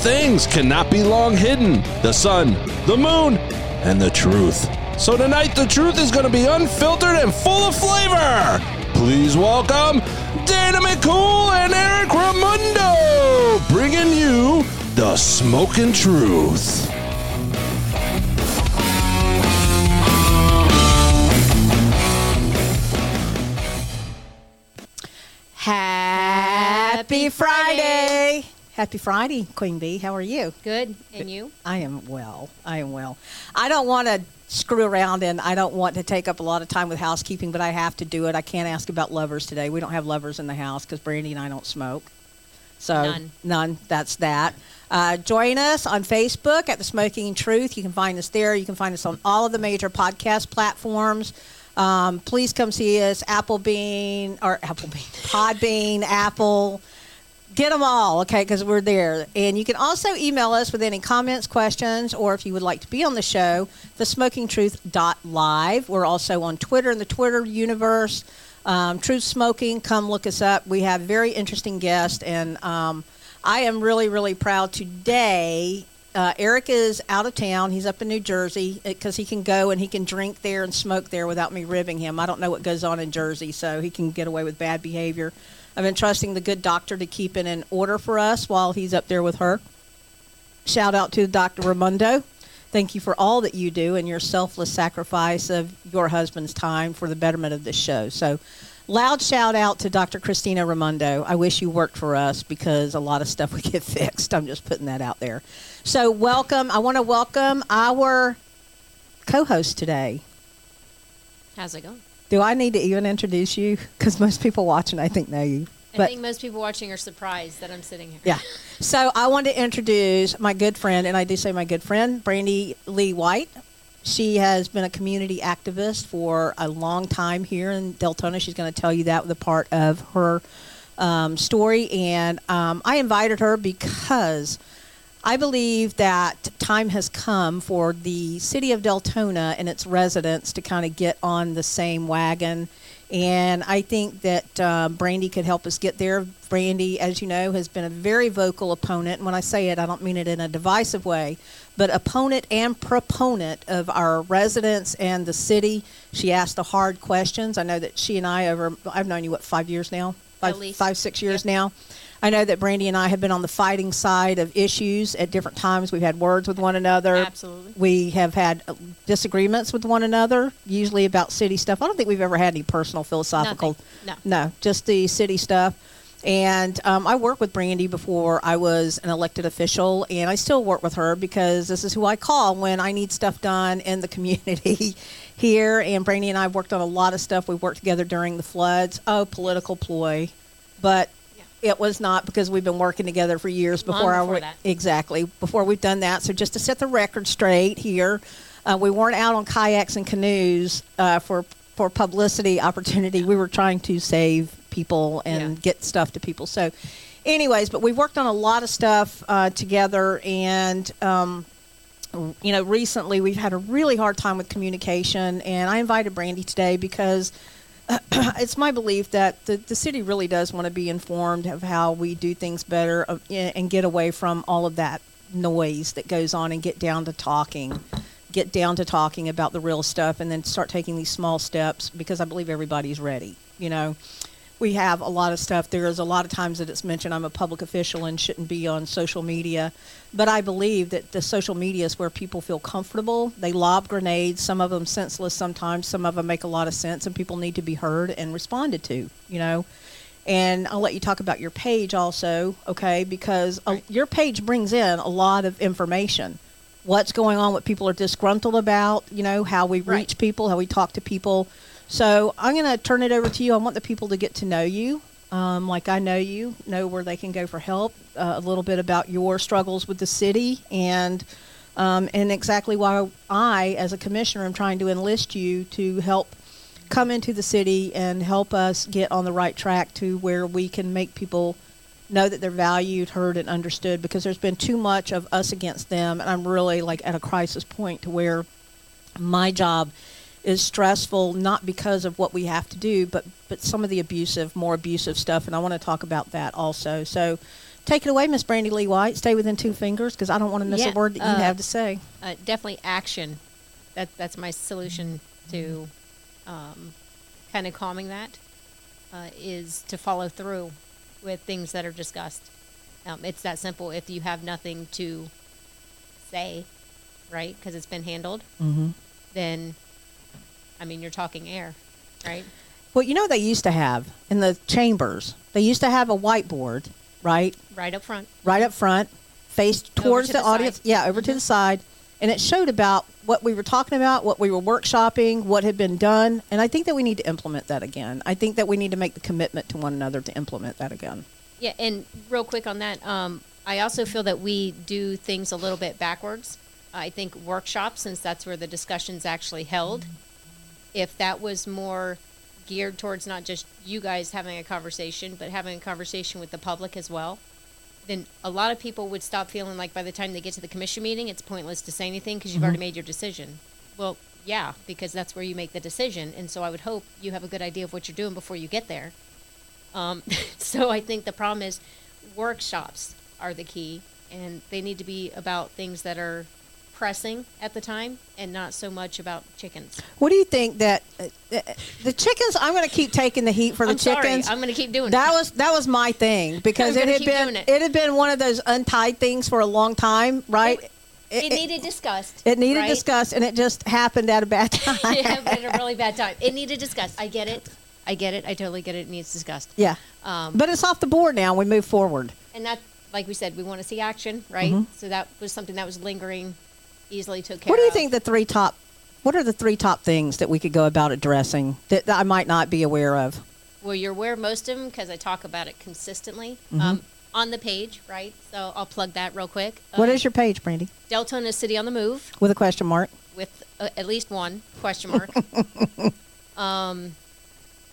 things cannot be long hidden the sun, the moon, and the truth. So tonight, the truth is going to be unfiltered and full of flavor. Please welcome Dana McCool and Eric Ramundo, bringing you the smoking truth. Happy Friday. Happy Friday, Queen Bee. How are you? Good. And you? I am well. I am well. I don't want to screw around and I don't want to take up a lot of time with housekeeping, but I have to do it. I can't ask about lovers today. We don't have lovers in the house because Brandy and I don't smoke. So None. none. That's that. Uh, join us on Facebook at The Smoking Truth. You can find us there. You can find us on all of the major podcast platforms. Um, please come see us. Apple Bean or Applebean, Podbean, Apple. Get them all, okay, because we're there. And you can also email us with any comments, questions, or if you would like to be on the show, thesmokingtruth.live. We're also on Twitter in the Twitter universe. Um, Truth Smoking, come look us up. We have very interesting guests, and um, I am really, really proud today. Uh, Eric is out of town. He's up in New Jersey because he can go and he can drink there and smoke there without me ribbing him. I don't know what goes on in Jersey, so he can get away with bad behavior. I've been trusting the good doctor to keep it in order for us while he's up there with her. Shout out to Dr. Ramundo. Thank you for all that you do and your selfless sacrifice of your husband's time for the betterment of this show. So, loud shout out to Dr. Christina Ramundo. I wish you worked for us because a lot of stuff would get fixed. I'm just putting that out there. So, welcome. I want to welcome our co host today. How's it going? Do I need to even introduce you? Because most people watching, I think, know you. But I think most people watching are surprised that I'm sitting here. Yeah. So I want to introduce my good friend, and I do say my good friend, Brandy Lee White. She has been a community activist for a long time here in Deltona. She's going to tell you that with a part of her um, story. And um, I invited her because I believe that time has come for the city of Deltona and its residents to kind of get on the same wagon. And I think that uh, Brandy could help us get there. Brandy, as you know, has been a very vocal opponent. And when I say it, I don't mean it in a divisive way, but opponent and proponent of our residents and the city. She asked the hard questions. I know that she and I, over, I've known you, what, five years now? Five, least. five six years Yep. now. I know that Brandy and I have been on the fighting side of issues at different times. We've had words with one another. Absolutely. We have had uh, disagreements with one another, usually about city stuff. I don't think we've ever had any personal philosophical. Nothing. No. No, just the city stuff. And um, I worked with Brandy before I was an elected official, and I still work with her because this is who I call when I need stuff done in the community here. And Brandy and I have worked on a lot of stuff. We worked together during the floods. Oh, political ploy. But it was not because we've been working together for years Long before, before our that. exactly before we've done that. So just to set the record straight here, uh, we weren't out on kayaks and canoes uh, for for publicity opportunity. We were trying to save people and Yeah. get stuff to people. So, anyways, but we've worked on a lot of stuff uh, together, and um, you know, recently we've had a really hard time with communication, and I invited Brandy today because it's my belief that the, the city really does want to be informed of how we do things better uh, and get away from all of that noise that goes on and get down to talking get down to talking about the real stuff and then start taking these small steps because i believe everybody's ready you know we have a lot of stuff there's a lot of times that it's mentioned i'm a public official and shouldn't be on social media but i believe that the social media is where people feel comfortable they lob grenades some of them senseless sometimes some of them make a lot of sense and people need to be heard and responded to you know and I'll let you talk about your page also, okay? Because uh your page brings in a lot of information. What's going on, what people are disgruntled about, you know, how we reach Right. people, how we talk to people. So I'm going to turn it over to you. I want the people to get to know you, um, like I know you, know where they can go for help, uh, a little bit about your struggles with the city, and um, and exactly why I, as a commissioner, am trying to enlist you to help come into the city and help us get on the right track to where we can make people know that they're valued, heard, and understood because there's been too much of us against them. And I'm really like at a crisis point to where my job is stressful not because of what we have to do, but but some of the abusive, more abusive stuff, and I want to talk about that also. So, Take it away, Miss Brandy Lee White. Stay within two fingers because I don't want to miss Yeah, a word that you uh, have to say. Uh, definitely action. That that's my solution to um, kind of calming that uh, is to follow through with things that are discussed. Um, it's that simple. If you have nothing to say, right, because it's been handled, Mm-hmm. then I mean you're talking air, right? Well, you know they used to have in the chambers? They used to have a whiteboard, right? Right up front. right up front, faced towards to the, the audience. Mm-hmm. Yeah, over to the side. And it showed about what we were talking about, what we were workshopping, what had been done. And I think that we need to implement that again. I think that we need to make the commitment to one another to implement that again. Yeah, and real quick on that, um, I also feel that we do things a little bit backwards. I think workshops, since that's where the discussion's actually held, if that was more geared towards not just you guys having a conversation, but having a conversation with the public as well, then a lot of people would stop feeling like by the time they get to the commission meeting, it's pointless to say anything because you've already made your decision. Well, yeah, because that's where you make the decision. And so I would hope you have a good idea of what you're doing before you get there. Um, so I think the problem is workshops are the key, and they need to be about things that are pressing at the time and not so much about chickens. What do you think that uh, uh, the chickens? I'm going to keep taking the heat for the I'm sorry, chickens. I'm going to keep doing that it. was that was my thing because it had been doing it. it. had been one of those untied things for a long time, right? It- It, needed discussed. it needed right? discussed, and it just happened at a bad time. yeah, but at a really bad time. It needed discussed. I get it. I get it. I totally get it. It needs discussed. yeah. Um, But it's off the board now. We move forward. and that, like we said, we want to see action, right? Mm-hmm. So that was something that was lingering, easily took care What do you of. think the three top? What are the three top things that we could go about addressing that, that I might not be aware of? Well, you're aware of most of them because I talk about it consistently Mm-hmm. um, on the page, right? So I'll plug that real quick. What Um, is your page, Brandy? Deltona City on the Move With a question mark. with uh, at least one question mark. um,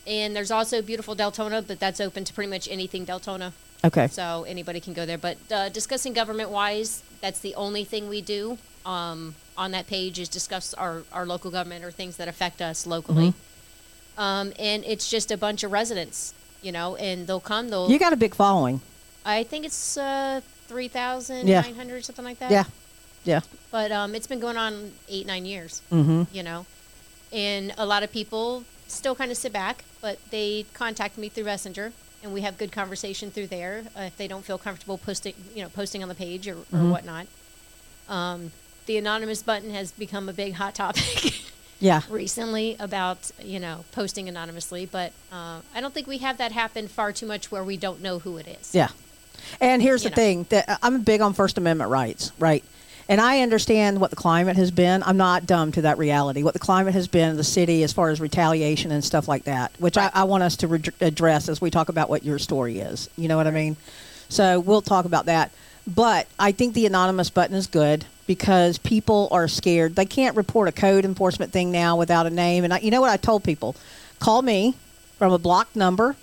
and there's also beautiful Deltona, but that's open to pretty much anything Deltona. Okay. So anybody can go there. But uh, discussing government wise, that's the only thing we do um, on that page is discuss our, our local government or things that affect us locally. Mm-hmm. Um, and it's just a bunch of residents, you know, and they'll come. They'll. You got a big following. I think it's uh, three thousand Yeah. nine hundred something like that. Yeah. Yeah. But um, it's been going on eight nine years. Mm-hmm. You know, and a lot of people still kind of sit back, but they contact me through Messenger, and we have good conversation through there. Uh, if they don't feel comfortable posting, you know, posting on the page or, or Mm-hmm. whatnot. Um, the anonymous button has become a big hot topic Yeah. recently about you know posting anonymously, but uh, I don't think we have that happen far too much where we don't know who it is. Yeah. And here's You the know. thing that uh, I'm big on First Amendment rights, right? And I understand what the climate has been. I'm not dumb to that reality. What the climate has been in the city as far as retaliation and stuff like that, which Right. I, I want us to re- address as we talk about what your story is. You know what I mean? So we'll talk about that. But I think the anonymous button is good because people are scared. They can't report a code enforcement thing now without a name. And I, you know what I told people? Call me from a blocked number.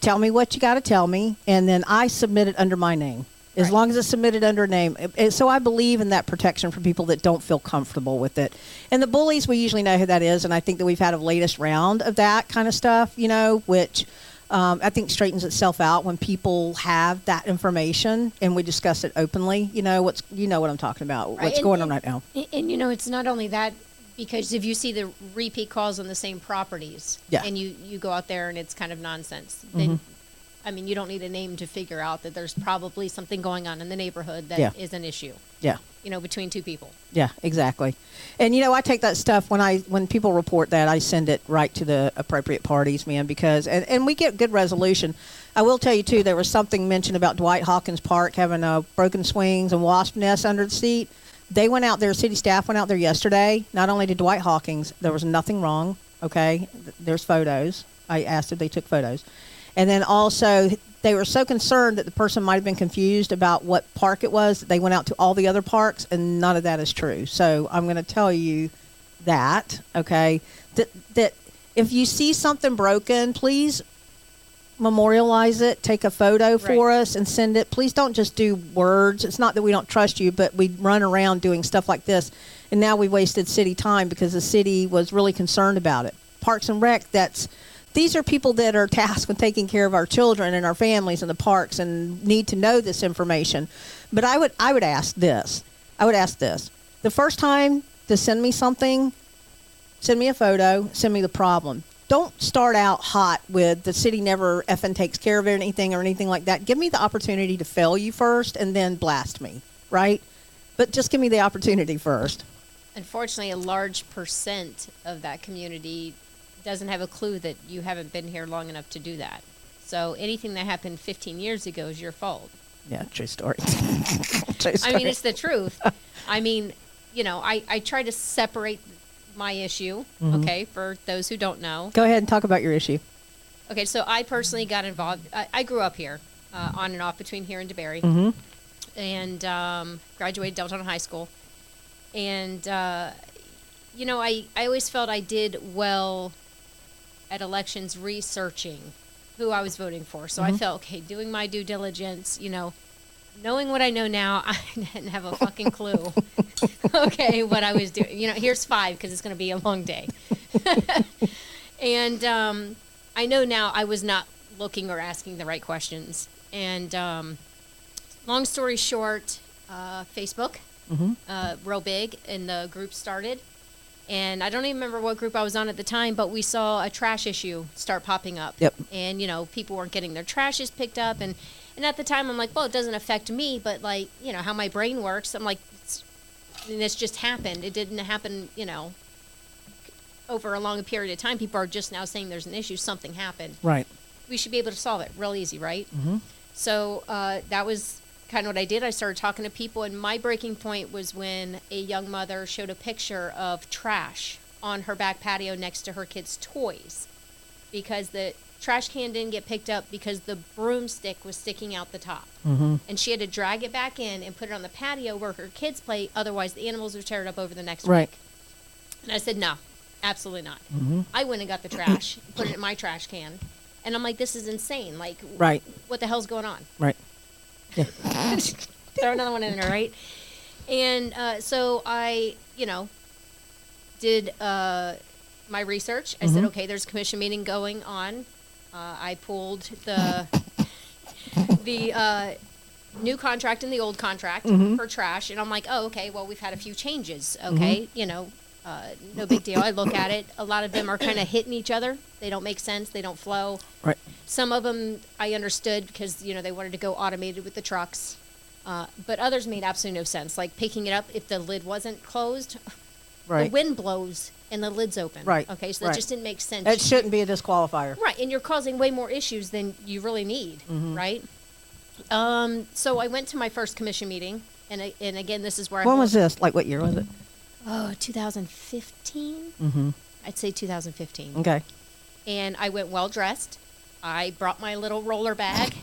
Tell me what you got to tell me, and then I submit it under my name. As Right. long as it's submitted under a name. So I believe in that protection for people that don't feel comfortable with it. And the bullies, we usually know who that is, and I think that we've had a latest round of that kind of stuff, you know, which um, I think straightens itself out when people have that information and we discuss it openly. You know what's you know what I'm talking about. Right, What's and- going on and- right now? And, and, you know, it's not only that because if you see the repeat calls on the same properties, Yeah. Mm-hmm. and you you go out there and it's kind of nonsense, then I mean, you don't need a name to figure out that there's probably something going on in the neighborhood that is Yeah. an issue. Yeah. You know, between two people. Yeah, exactly. And you know, I take that stuff when I when people report that, I send it right to the appropriate parties, man, because and, and we get good resolution. I will tell you too, there was something mentioned about Dwight Hawkins Park having uh, broken swings and wasp nests under the seat. They went out there, city staff went out there yesterday. Not only did Dwight Hawkins, there was nothing wrong. Okay, there's photos. I asked if they took photos, and then also they were so concerned that the person might have been confused about what park it was that they went out to all the other parks, and none of that is true. So I'm going to tell you that. Okay, that that if you see something broken, please memorialize it, take a photo for Right. us, and send it. Please don't just do words. It's not that we don't trust you, but we run around doing stuff like this, and now we wasted city time because the city was really concerned about it. Parks and Rec, that's these are people that are tasked with taking care of our children and our families in the parks and need to know this information. But I would I would ask this. I would ask this. The first time to send me something, send me a photo, send me the problem. Don't start out hot with the city never effing takes care of anything or anything like that. Give me the opportunity to fail you first and then blast me, right? But just give me the opportunity first. Unfortunately, a large percent of that community doesn't have a clue that you haven't been here long enough to do that. So anything that happened 15 years ago is your fault. Yeah, true story. true story. I mean, it's the truth. I mean, you know, I, I try to separate my issue, okay, for those who don't know. Go ahead and talk about your issue. Okay, so I personally got involved. I, I grew up here, uh, on and off between here and DeBary, Mhm. and um, graduated Deltona High School. And uh, you know, I I always felt I did well at elections researching who I was voting for. So I felt okay doing my due diligence. You know, knowing what I know now, I didn't have a fucking clue. okay, what I was doing. You know, here's five because it's going to be a long day. and um, I know now I was not looking or asking the right questions. And um, long story short, uh, Facebook, uh, real big, and the group started. And I don't even remember what group I was on at the time, but we saw a trash issue start popping up. Yep. And you know, people weren't getting their trashes picked up, and and at the time, I'm like, well, it doesn't affect me, but like, you know, how my brain works, I'm like, and this just happened. It didn't happen, you know, over a long period of time. People are just now saying there's an issue, something happened Right. we should be able to solve it real easy, right? Mm-hmm. So uh, that was kind of what I did. I started talking to people, and my breaking point was when a young mother showed a picture of trash on her back patio next to her kids' toys because the trash can didn't get picked up because the broomstick was sticking out the top. Mm-hmm. And she had to drag it back in and put it on the patio where her kids play, otherwise, the animals would tear it up over the next Right. week. And I said, no, absolutely not. I went and got the trash, put it in my trash can. And I'm like, this is insane. Like, Right. what the hell's going on? Right. Throw another one in there, right? And uh, so I, you know, did uh, my research. I said, okay, there's a commission meeting going on. Uh, I pulled the the uh, new contract and the old contract for trash, and I'm like, oh, okay. Well, we've had a few changes. Okay, you know, uh, no big deal. I look at it. A lot of them are kind of hitting each other. They don't make sense. They don't flow. Right. Some of them I understood because you know they wanted to go automated with the trucks, uh, but others made absolutely no sense. Like picking it up if the lid wasn't closed, Right. the wind blows and the lid's open. Right, Okay, so right. that just didn't make sense. It shouldn't be a disqualifier. Right, and you're causing way more issues than you really need, Mm-hmm. right? Um, so I went to my first commission meeting, and I, and again, this is where I When hold- was this? Like what year was it? Oh, 2015. Mm-hmm. I'd say 2015. Okay. and I went well dressed. I brought my little roller bag.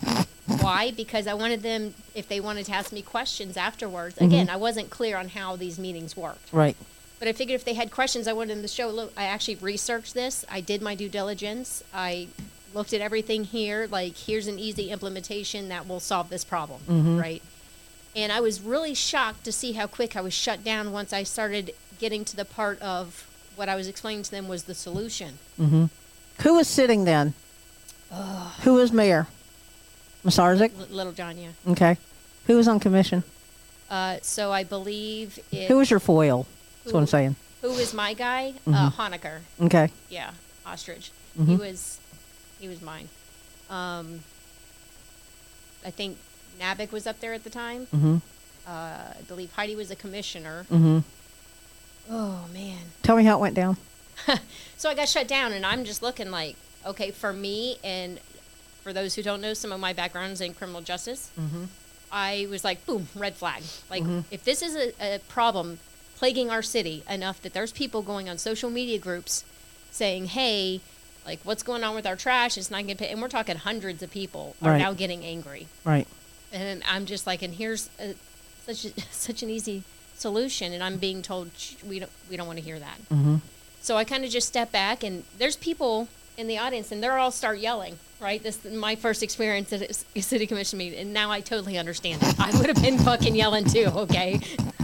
Why? Because I wanted them, if they wanted to ask me questions afterwards. Mm-hmm. Again, I wasn't clear on how these meetings worked. Right. But I figured if they had questions, I wanted them to show. Look, I actually researched this. I did my due diligence. I looked at everything here. Like, here's an easy implementation that will solve this problem, mm-hmm. right? And I was really shocked to see how quick I was shut down once I started getting to the part of what I was explaining to them was the solution. Mm-hmm. Who was sitting then? Who was mayor? Masiarczyk? L- Little John, yeah. Okay. Who was on commission? Uh, so I believe it, Who was your foil? That's what I'm saying. who was my guy? Uh, Honaker. Okay. Yeah, ostrich. He was he was mine. Um, I think Nabicht was up there at the time. Mm-hmm. Uh, I believe Heidi was a commissioner. Mm-hmm. Oh man. Tell me how it went down. So I got shut down, and I'm just looking like, okay, for me, and for those who don't know, some of my background is in criminal justice. I was like, boom, red flag. Like, if this is a, a problem plaguing our city enough that there's people going on social media groups saying, hey, like, what's going on with our trash? It's not getting paid. And we're talking hundreds of people are Right. now getting angry. Right. And I'm just like, and here's a, such a, such an easy solution, and I'm being told we don't we don't want to hear that. Mm-hmm. So I kind of just step back, and there's people in the audience, and they're all start yelling. Right, this is my first experience at a city commission meeting, and now I totally understand it. I would have been fucking yelling too. Okay,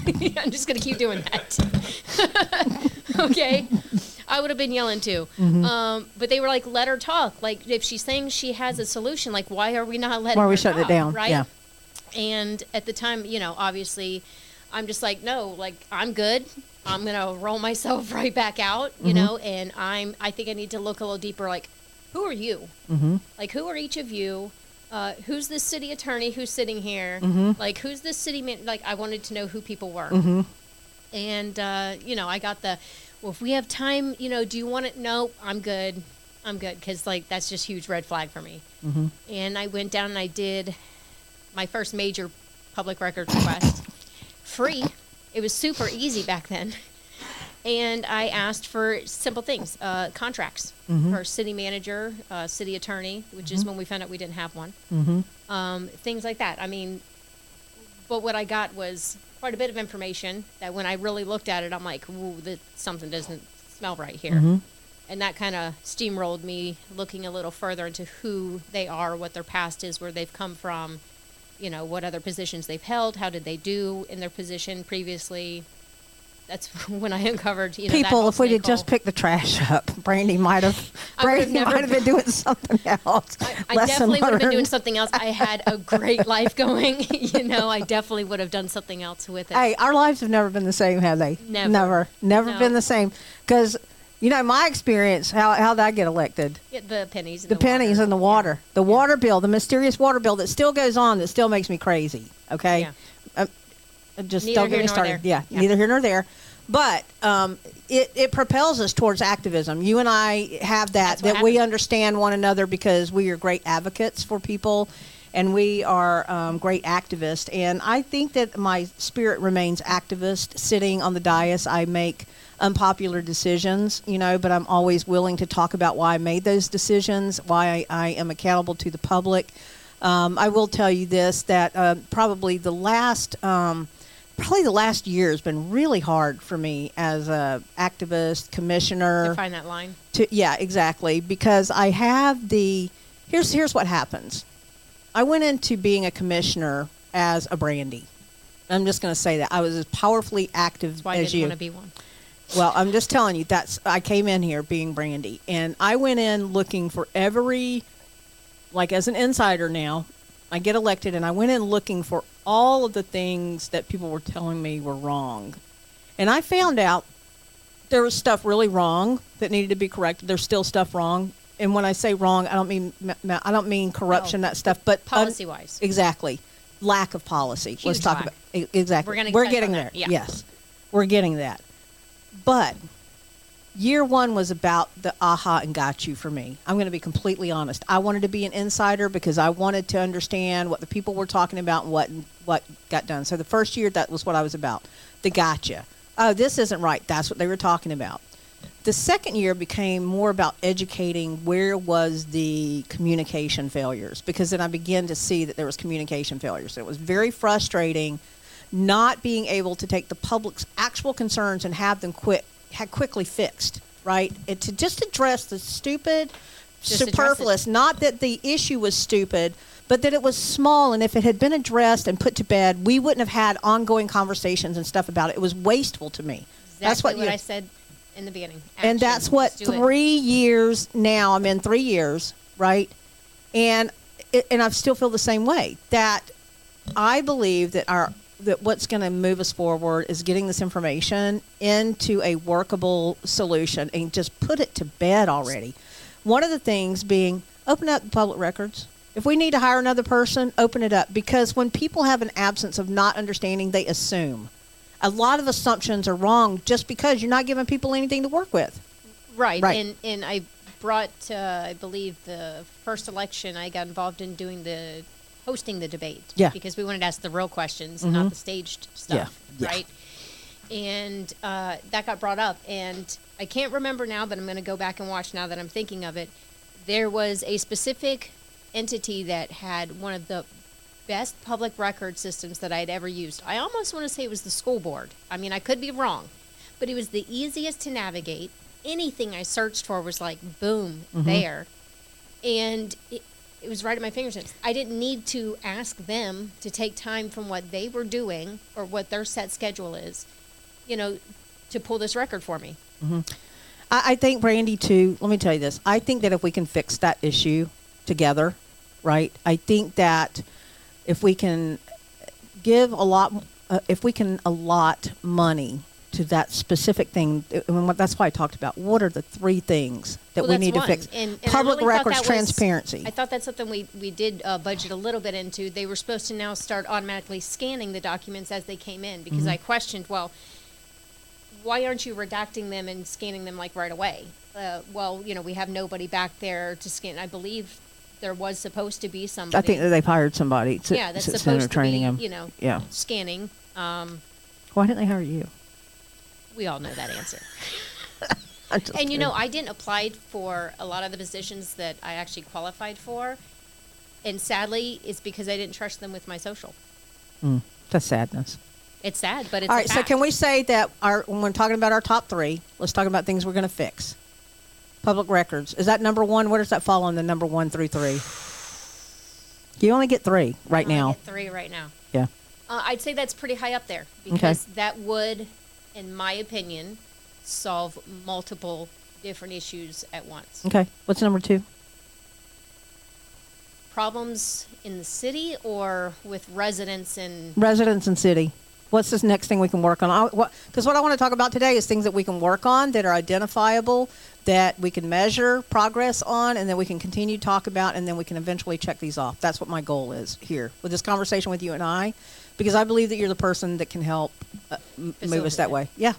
I'm just gonna keep doing that. okay, I would have been yelling too. Mm-hmm. Um, but they were like, let her talk. Like, if she's saying she has a solution, like, why are we not letting Why are her we shutting it down? Right. Yeah. And at the time, you know, obviously, I'm just like, no, like, I'm good. I'm gonna roll myself right back out, you Mm-hmm. know. And I'm. I think I need to look a little deeper. Like, who are you? Mm-hmm. Like, who are each of you? Uh, who's the city attorney who's sitting here? Mm-hmm. Like, who's this city man? Like, I wanted to know who people were. And, uh, you know, I got the, well, if we have time, you know, do you want it? No, I'm good. I'm good. Because, like, that's just huge red flag for me. Mm-hmm. And I went down and I did my first major public records request free. It was super easy back then. And I asked for simple things, uh, contracts for city manager, uh, city attorney, which is when we found out we didn't have one. Um, things like that. I mean, but what I got was quite a bit of information that when I really looked at it, I'm like, ooh, that something doesn't smell right here. And that kind of steamrolled me looking a little further into who they are, what their past is, where they've come from, you know, what other positions they've held, how did they do in their position previously. That's when I uncovered, you know, People, if we had just picked the trash up, Brandy might have. I Brandy might have been doing something else. I Lesson definitely would have been doing something else. I had a great life going. you know, I definitely would have done something else with it. Hey, our lives have never been the same, have they? Never. never, never No. been the same. Because, you know, my experience. How how did I get elected? Yeah, the pennies. in The pennies water. in the water, the water bill, the mysterious water bill that still goes on, that still makes me crazy. Okay, Yeah. Uh, just Neither don't get me started. Yeah, Yeah. neither here nor there. But um, it, it propels us towards activism. You and I have that That's that we understand one another because we are great advocates for people, and we are um, great activists. And I think that my spirit remains activist. Sitting on the dais, I make unpopular decisions, you know, but I'm always willing to talk about why I made those decisions, why I, I am accountable to the public. Um, I will tell you this that uh, probably the last. Um, Probably the last year has been really hard for me as a activist, commissioner To find that line. to yeah exactly because i have the here's here's what happens i went into being a commissioner as a brandy i'm just going to say that i was as powerfully active That's why I as didn't you want to be one. Well i'm just telling you that's i came in here being brandy and i went in looking for every like as an insider now i get elected and i went in looking for all of the things that people were telling me were wrong and i found out there was stuff really wrong that needed to be corrected. There's still stuff wrong, and when I say wrong, I don't mean I don't mean corruption No, that stuff, but Policy-wise. exactly lack of policy. Let's talk lack. about exactly. We're we're getting there. yeah. Yes, we're getting that. But year one was about the aha and got you for me. I'm going to be completely honest. I wanted to be an insider because I wanted to understand what the people were talking about and what what got done. So the first year, that was what I was about. The gotcha. Oh, this isn't right. That's what they were talking about. The second year became more about educating where was the communication failures because then I began to see that there was communication failures. It was very frustrating not being able to take the public's actual concerns and have them quick had quickly fixed, right? And to just address the stupid Just superfluous, not that the issue was stupid, but that it was small and if it had been addressed and put to bed, we wouldn't have had ongoing conversations and stuff about it. It was wasteful to me. Exactly that's what, what you, I said in the beginning. and that's what do it. three years now. I'm in three years, right? And and I still feel the same way. That I believe that our that what's going to move us forward is getting this information into a workable solution and just put it to bed already. One of the things being open up the public records. If we need to hire another person, open it up because when people have an absence of not understanding, they assume. A lot of assumptions are wrong just because you're not giving people anything to work with. Right. Right. And and I brought, uh, I believe, the first election. I got involved in doing the hosting the debate. Yeah. Mm-hmm. Because we wanted to ask the real questions, not the staged stuff. Yeah. Right. And uh, that got brought up, and I can't remember now, but I'm going to go back and watch now that I'm thinking of it. There was a specific entity that had one of the best public record systems that I had ever used. I almost want to say it was the school board. I mean, I could be wrong, but it was the easiest to navigate. Anything I searched for was like, boom, there. And it, it was right at my fingertips. I didn't need to ask them to take time from what they were doing or what their set schedule is, you know, to pull this record for me. I, I think Brandy too. Let me tell you this. I think that if we can fix that issue together, right? I think that if we can give a lot, uh, if we can allot money to that specific thing, what- that's why I talked about. What are the three things that Well, we need one. to fix? And, and Public really records was- transparency. I thought that's something we, we did uh, budget a little bit into. They were supposed to now start automatically scanning the documents as they came in because Mm-hmm. I questioned, well, why aren't you redacting them and scanning them like right away? Uh, well, you know, we have nobody back there to scan. I believe there was supposed to be somebody. I think that they've hired somebody. To, yeah, that's supposed to training be, them. you know, Yeah. scanning. Um, Why didn't they hire you? We all know that answer. I'm And you know. I didn't apply for a lot of the positions that I actually qualified for. And sadly, it's because I didn't trust them with my social. that's sadness. It's sad, but it's All a right, so can we say that our when we're talking about our top three, let's talk about things we're going to fix. Public records is that number one? Where does that fall on the number one through three? You only get three right I now. get three right now. Yeah. Uh, I'd say that's pretty high up there because that would, in my opinion, solve multiple different issues at once. Okay. What's number two? Problems in the city or with residents in Residents and city. What's this next thing we can work on? Because what, what I want to talk about today is things that we can work on that are identifiable, that we can measure progress on, and then we can continue to talk about, and then we can eventually check these off. That's what my goal is here with this conversation with you and I, because I believe that you're the person that can help uh, m- move us that way. Yeah.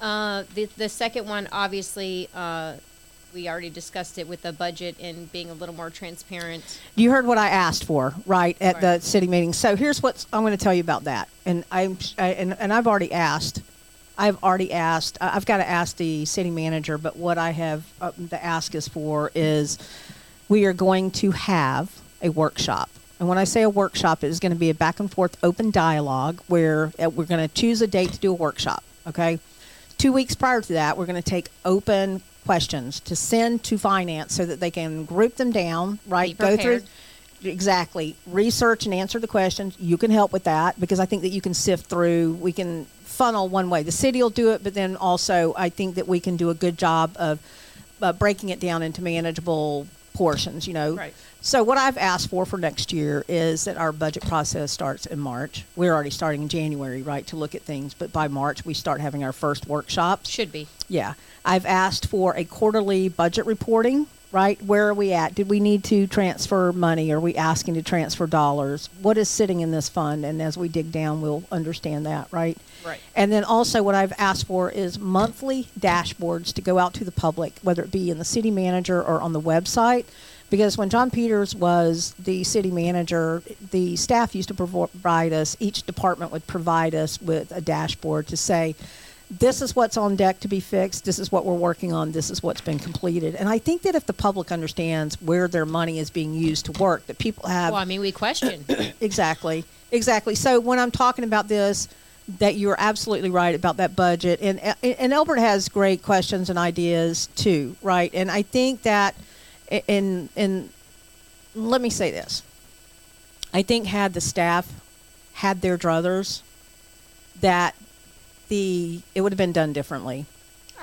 Uh, the the second one, obviously, uh, we already discussed it with the budget and being a little more transparent. You heard what I asked for, right, at the city meeting. So here's what I'm going to tell you about that. And I'm I, and, and I've already asked. I've already asked. I've got to ask the city manager. But what I have uh, the ask is for is we are going to have a workshop. And when I say a workshop, it is going to be a back and forth open dialogue where uh, we're going to choose a date to do a workshop. Okay. Two weeks prior to that, we're going to take open questions to send to finance so that they can group them down, right? Go through exactly research and answer the questions. You can help with that because I think that you can sift through. We can funnel one way. The city will do it, but then also I think that we can do a good job of uh, breaking it down into manageable portions. You know, Right. So what I've asked for for next year is that our budget process starts in March. We're already starting in January, right, to look at things, but by March we start having our first workshops. Should be. Yeah. I've asked for a quarterly budget reporting, right? Where are we at? Did we need to transfer money? Are we asking to transfer dollars? What is sitting in this fund? And as we dig down, we'll understand that, right? Right. And then also, what I've asked for is monthly dashboards to go out to the public, whether it be in the city manager or on the website. Because when John Peters was the city manager, the staff used to provide us, each department would provide us with a dashboard to say, this is what's on deck to be fixed. This is what we're working on. This is what's been completed. And I think that if the public understands where their money is being used to work, that people have Well, I mean, we question. exactly exactly so when i'm talking about this that you're absolutely right about that budget and and albert has great questions and ideas too right and i think that in in let me say this i think had the staff had their druthers that the it would have been done differently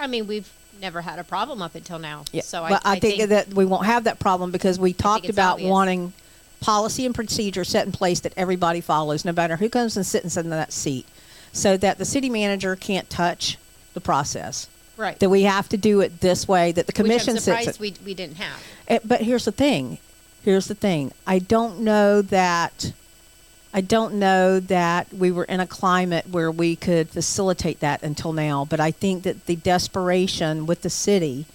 I mean, we've never had a problem up until now. yeah. So but I, I, think, that we won't have that problem because we talked about obvious. wanting policy and procedure set in place that everybody follows, no matter who comes and sits in that seat, so that the city manager can't touch the process. Right. That we have to do it this way. That the commission Which I'm surprised sits. we, we didn't have. Eh, but here's the thing. Here's the thing. I don't know that. I don't know that we were in a climate where we could facilitate that until now. But I think that the desperation with the city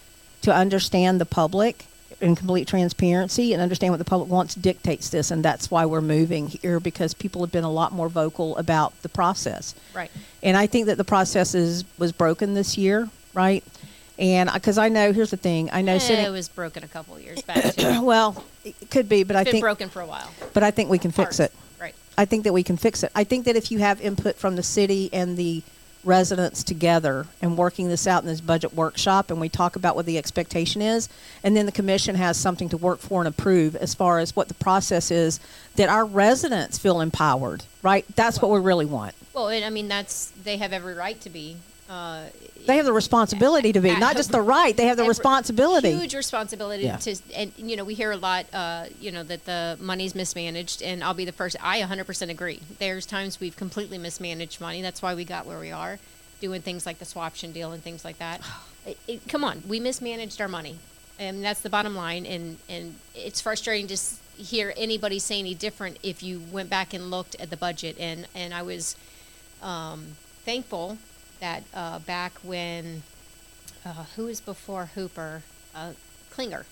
to understand the public in complete transparency and understand what the public wants dictates this, and that's why we're moving here because people have been a lot more vocal about the process. Right. And I think that the process is was broken this year, right? And because I know, here's the thing, I know Eh, sitting it was broken a couple of years back. Too. well, it could be, but I Been think, broken for a while. but I think we can fix Parts. it. Right. I think that we can fix it. I think that if you have input from the city and the residents together and working this out in this budget workshop, and we talk about what the expectation is, and then the commission has something to work for and approve as far as what the process is, that our residents feel empowered. Right? That's what we really want. Well, and I mean, that's they have every right to be they have the responsibility to be, not just the right. They have the responsibility. Huge responsibility Yeah. to, and you know, we hear a lot, uh, you know, that the money's mismanaged, and I'll be the first. I 100% agree. There's times we've completely mismanaged money. That's why we got where we are, doing things like the swaption deal and things like that. It- it- come on, we mismanaged our money, and that's the bottom line. And and it's frustrating to hear anybody say any different if you went back and looked at the budget. And and I was um, thankful that uh, back when uh, who was before Hooper, uh, Klinger.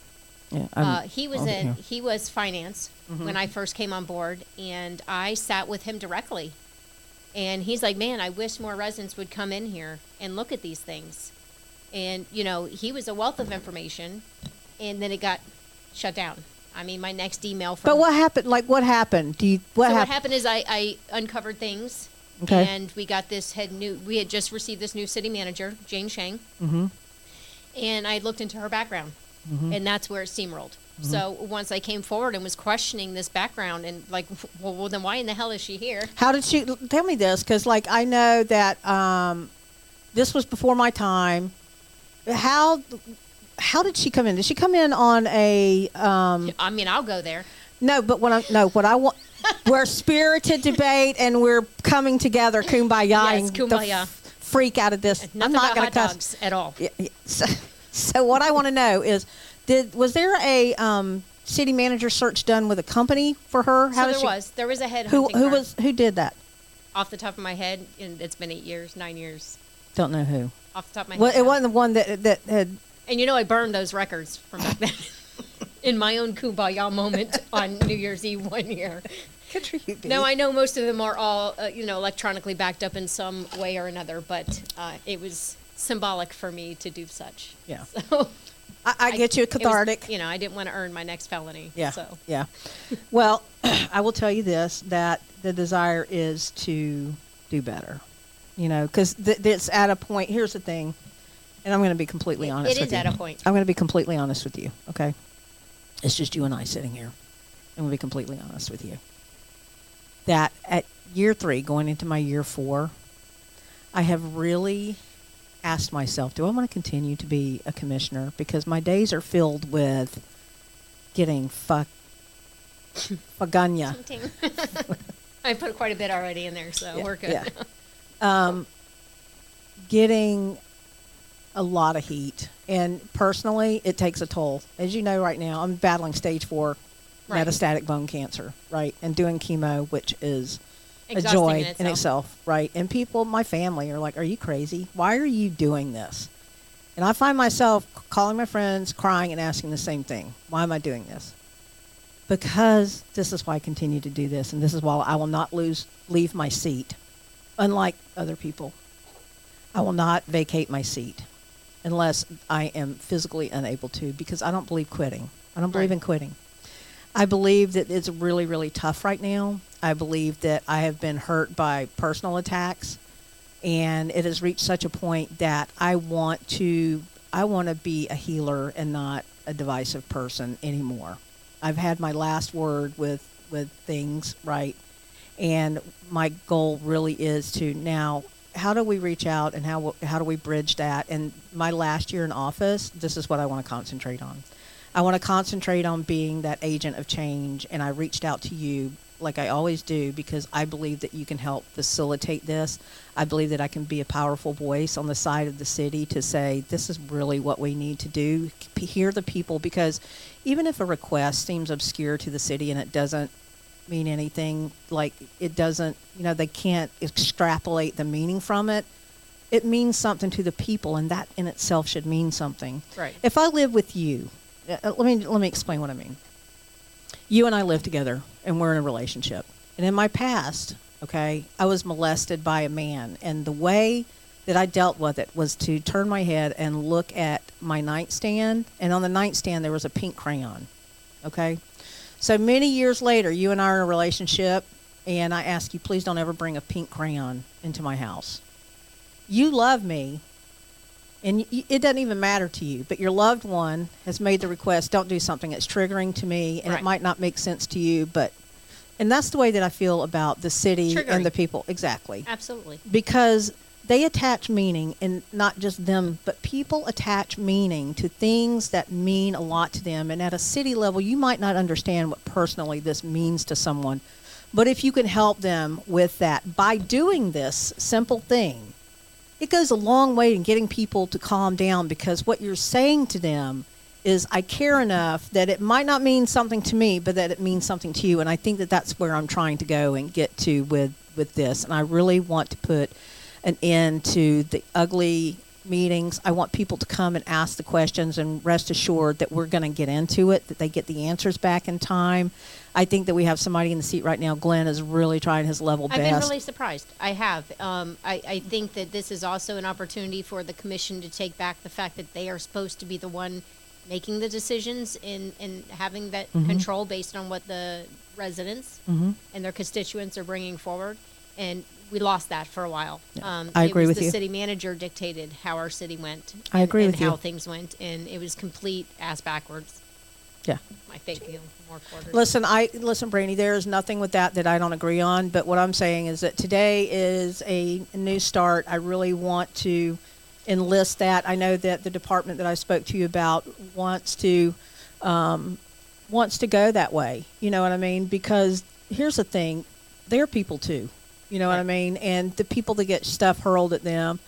yeah, Uh, I'm- he was in. yeah. He was finance when I first came on board, and I sat with him directly. And he's like, "Man, I wish more residents would come in here and look at these things." And you know, he was a wealth of information, and then it got shut down. I mean, my next email from But what happened? Like, what happened? Do you what so what happened? happened is I, I uncovered things, Okay. and we got this head new. We had just received this new city manager, Jane Shang, Mm-hmm. and I looked into her background, and that's where it steamrolled. So once I came forward and was questioning this background, and like, well, well, then why in the hell is she here? How did she tell me this? Because like I know that um, this was before my time. How how did she come in? Did she come in on a um, I mean, I'll go there. No? But what I no what I want. We're spirited debate and we're coming together, kumbaya, Yes, kumbaya. f- freak out of this. Nothing I'm not going to cuss. dogs at all. Yeah, yeah. So, so what I want to know is, did was there a um, city manager search done with a company for her? so there she, was there was a head Who who was who did that? off the top of my head, and it's been eight years, nine years Don't know who. off the top of my Well, head. it wasn't the one that that had. And you know, I burned those records from back then. In my own kumbaya moment on New Year's Eve one year. Good for you, No, I know most of them are all, uh, you know, electronically backed up in some way or another, but uh, it was symbolic for me to do such. Yeah. So I, I get you it was- cathartic. you know, I didn't want to earn my next felony. Yeah. So Yeah. Well, I will tell you this that the desire is to do better. You know, because th- it's at a point. Here's the thing, and I'm going to be completely honest. it with is you. at a point. I'm going to be completely honest with you. Okay. It's just you and I sitting here. I'm going to be completely honest with you. That at year three, going into my year four, I have really asked myself, do I want to continue to be a commissioner? Because my days are filled with getting fuck, ting. I put quite a bit already in there, so we're good. Yeah. Um, getting a lot of heat, and personally, it takes a toll. As you know, right now, I'm battling stage four Right. metastatic bone cancer, right, and doing chemo, which is a joy in in itself. itself, right? And people, my family, are like, "Are you crazy? Why are you doing this?" And I find myself calling my friends, crying, and asking the same thing: Why am I doing this? Because this is why I continue to do this, and this is why I will not lose leave my seat, unlike other people. I will not vacate my seat unless I am physically unable to, because I don't believe quitting. I don't believe Right. in quitting. I believe that it's really, really tough right now. I believe that I have been hurt by personal attacks, and it has reached such a point that I want to. I want to be a healer and not a divisive person anymore. I've had my last word with with things right, and my goal really is to now. How do we reach out and how how do we bridge that? And my last year in office, this is what I want to concentrate on. I want to concentrate on being that agent of change, and I reached out to you like I always do because I believe that you can help facilitate this. I believe that I can be a powerful voice on the side of the city to say this is really what we need to do. Hear the people because even if a request seems obscure to the city and it doesn't mean anything, like it doesn't, you know, they can't extrapolate the meaning from it. It means something to the people, and that in itself should mean something. Right. If I live with you, uh, let me let me explain what I mean. You and I live together, and we're in a relationship. And in my past, okay, I was molested by a man, and the way that I dealt with it was to turn my head and look at my nightstand, and on the nightstand there was a pink crayon. Okay, so many years later, you and I are in a relationship, and I ask you, please don't ever bring a pink crayon into my house. You love me, and it doesn't even matter to you, but your loved one has made the request, don't do something that's triggering to me, and Right. it might not make sense to you, but, and that's the way that I feel about the city Triggering. and the people. Exactly. Absolutely. Because they attach meaning, and not just them, but people attach meaning to things that mean a lot to them. And at a city level, you might not understand what personally this means to someone. But if you can help them with that by doing this simple thing, it goes a long way in getting people to calm down because what you're saying to them is I care enough that it might not mean something to me, but that it means something to you. And I think that that's where I'm trying to go and get to with with this. And I really want to put an end to the ugly meetings. I want people to come and ask the questions and rest assured that we're going to get into it, that they get the answers back in time. I think that we have somebody in the seat right now. Glenn is really trying his level I've best. been really surprised. I have. Um, I, I think that this is also an opportunity for the commission to take back the fact that they are supposed to be the one making the decisions and, and having that Mm-hmm. control based on what the residents and their constituents are bringing forward. And we lost that for a while. Um, I it agree was with the you. The city manager dictated how our city went. I and- agree and with you. how things went, and it was complete ass backwards. yeah. I think you know, more quarters. Listen, I listen, Brandy. There is nothing with that that I don't agree on. But what I'm saying is that today is a new start. I really want to enlist that. I know that the department that I spoke to you about wants to um, wants to go that way. You know what I mean? Because here's the thing: they're people too. You know what I mean? And the people that get stuff hurled at them,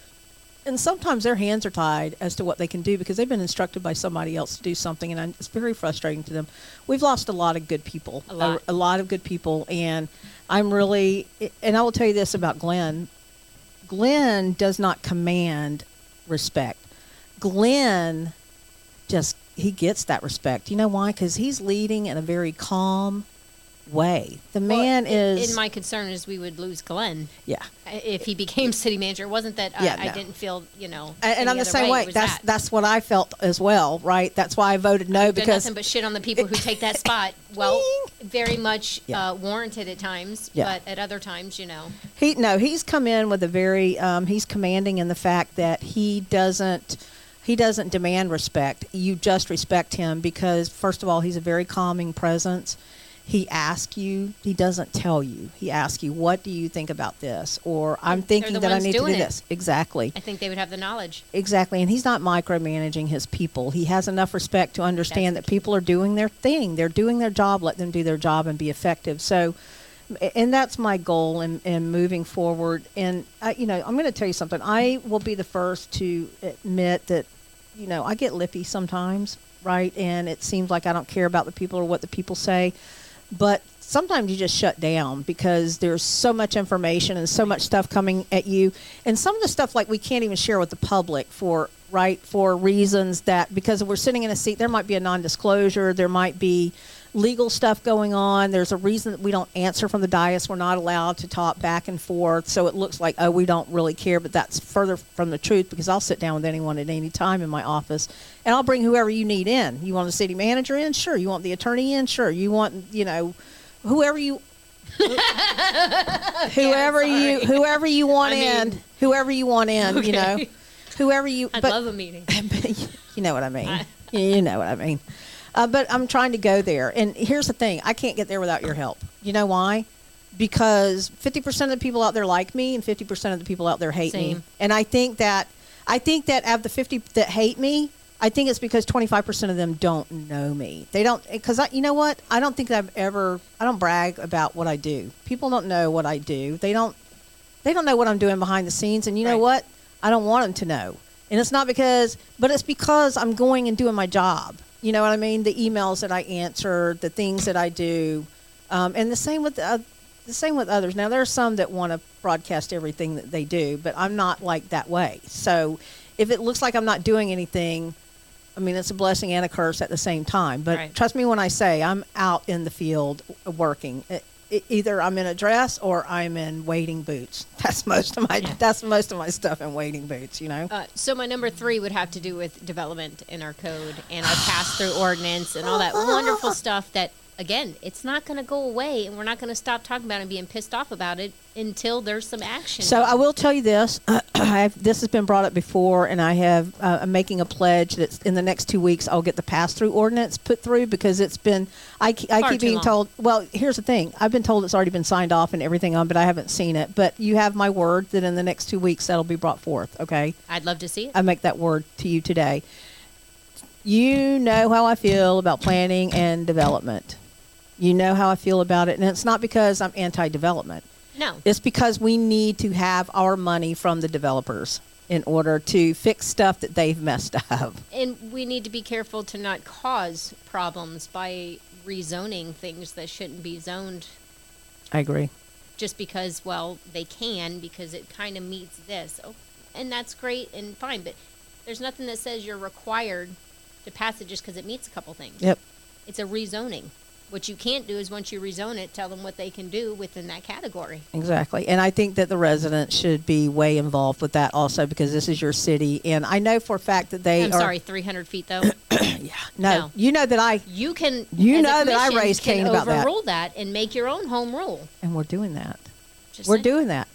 and sometimes their hands are tied as to what they can do because they've been instructed by somebody else to do something, and it's very frustrating to them. We've lost a lot of good people, A lot. a, lot of good people, and I'm really, and I will tell you this about Glenn. Glenn does not command respect. Glenn just he gets that respect. You know why? Because he's leading in a very calm way. The Well, man i- is And my concern is we would lose Glenn yeah. if he became city manager. It wasn't that I, Yeah, I no. didn't feel, you know, And, and I'm the same It way. That's that. that's what I felt as well, right? That's why I voted no Done because nothing but shit on the people who take that spot. Well, very much Yeah. uh, warranted at times, Yeah. but at other times, you know, He no, he's come in with a very um, he's commanding in the fact that he doesn't he doesn't demand respect. You just respect him because first of all, he's a very calming presence. He asks you, he doesn't tell you. He asks you, "What do you think about this?" Or "I'm thinking the that I need to do it. this." Exactly. I think they would have the knowledge. Exactly, and he's not micromanaging his people. He has enough respect to understand That's that people are doing their thing. They're doing their job. Let them do their job and be effective. So, and that's my goal in, in moving forward. And I, you know, I'm going to tell you something. I will be the first to admit that, you know, I get lippy sometimes, right? And it seems like I don't care about the people or what the people say but sometimes you just shut down because there's so much information and so much stuff coming at you. And some of the stuff like we can't even share with the public for right for reasons that because we're sitting in a seat there might be a non-disclosure there might be legal stuff going on. There's a reason that we don't answer from the dais. We're not allowed to talk back and forth. So it looks like oh we don't really care but that's further from the truth because i'll sit down with anyone at any time in my office and i'll bring whoever you need in. You want the city manager in? Sure. You want the attorney in? Sure. You want you know whoever you whoever you whoever you want I in whoever you want in you know whoever you but- love a meeting. you know what I mean. you know what I mean. Uh, but I'm trying to go there. And here's the thing I can't get there without your help. You know why? Because 50% of the people out there like me and 50% of the people out there hate me. Same. And I think that I think that of the 50 that hate me, I think it's because 25% of them don't know me. They don't I you know what? I don't think I've ever I don't brag about what I do. People don't know what I do. They don't they don't know what I'm doing behind the scenes and you know what? I don't want them to know. And it's not because but it's because I'm going and doing my job. You know what I mean? The emails that I answer, the things that I do. Um, and the same with uh, the same with others. Now there are some that want to broadcast everything that they do, but I'm not like that way. So if it looks like I'm not doing anything, I mean it's a blessing and a curse at the same time. But Right. trust me when I say I'm out in the field working. It, it, either I'm in a dress or I'm in wading boots. That's most of my that's most of my stuff in wading boots. You know. Uh, so my number three would have to do with development in our code and our pass-through ordinance and all that wonderful stuff that again, it's not going to go away, and we're not going to stop talking about it and being pissed off about it until there's some action. So I will tell you this: I've, this has been brought up before, and I have uh, I'm making a pledge that in the next two weeks I'll get the pass-through ordinance put through because it's been I, I Far keep being long. told. Well, here's the thing: I've been told it's already been signed off and everything on, but I haven't seen it. But you have my word that in the next two weeks that'll be brought forth. Okay, I'd love to see it. I make that word to you today. You know how I feel about planning and development. You know how I feel about it, and it's not because I'm anti-development. no, It's because we need to have our money from the developers in order to fix stuff that they've messed up. and we need to be careful to not cause problems by rezoning things that shouldn't be zoned I agree. just because, well, they can because it kind of meets this. Oh, and that's great and fine, but there's nothing that says you're required to pass it just because it meets a couple things. Yep. It's a rezoning. What you can't do is once you rezone it, tell them what they can do within that category. Exactly. And I think that the residents should be way involved with that also because this is your city. And I know for a fact that they I'm are. sorry, 300 feet though. Yeah. No, No. You know that I, You can. You know that I raised Cain about that. overrule that and make your own home rule. and we're doing that. Just We're saying. doing that.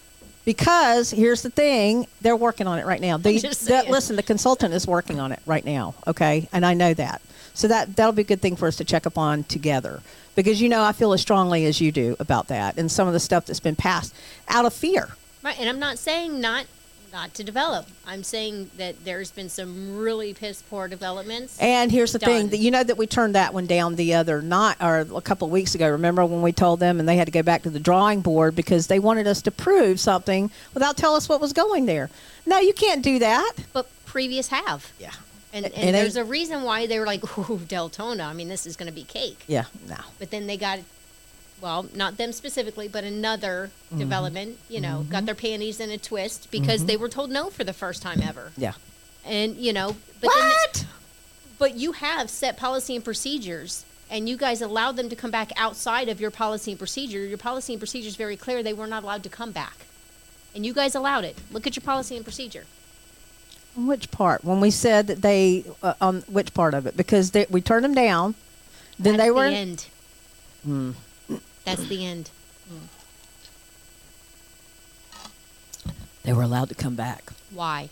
Because here's the thing, they're working on it right now. The, just the- listen, the consultant is working on it right now, okay? And I know that. So that that'll be a good thing for us to check up on together. Because you know I feel as strongly as you do about that and some of the stuff that's been passed out of fear. Right, and I'm not saying not not to develop. I'm saying that there's been some really piss poor developments. And here's the thing that you know that we turned that one down the other night or a couple of weeks ago. Remember when we told them and they had to go back to the drawing board because they wanted us to prove something without telling us what was going there. No, you can't do that. but previous have. Yeah. And, It and there's a reason why they were like, ooh, Deltona. I mean, this is going to be cake. Yeah, no. But then they got, well, not them specifically, but another Mm-hmm. development, you know, got their panties in a twist because they were told no for the first time ever. Yeah. And, you know, but then what? But you have set policy and procedures, and you guys allowed them to come back outside of your policy and procedure. Your policy and procedure is very clear; they were not allowed to come back, and you guys allowed it. Look at your policy and procedure. On Which part? When we said that they uh, on which part of it? Because they, we turned them down. Then That's they were the end. Hmm. That's the end. they were allowed to come back. Why?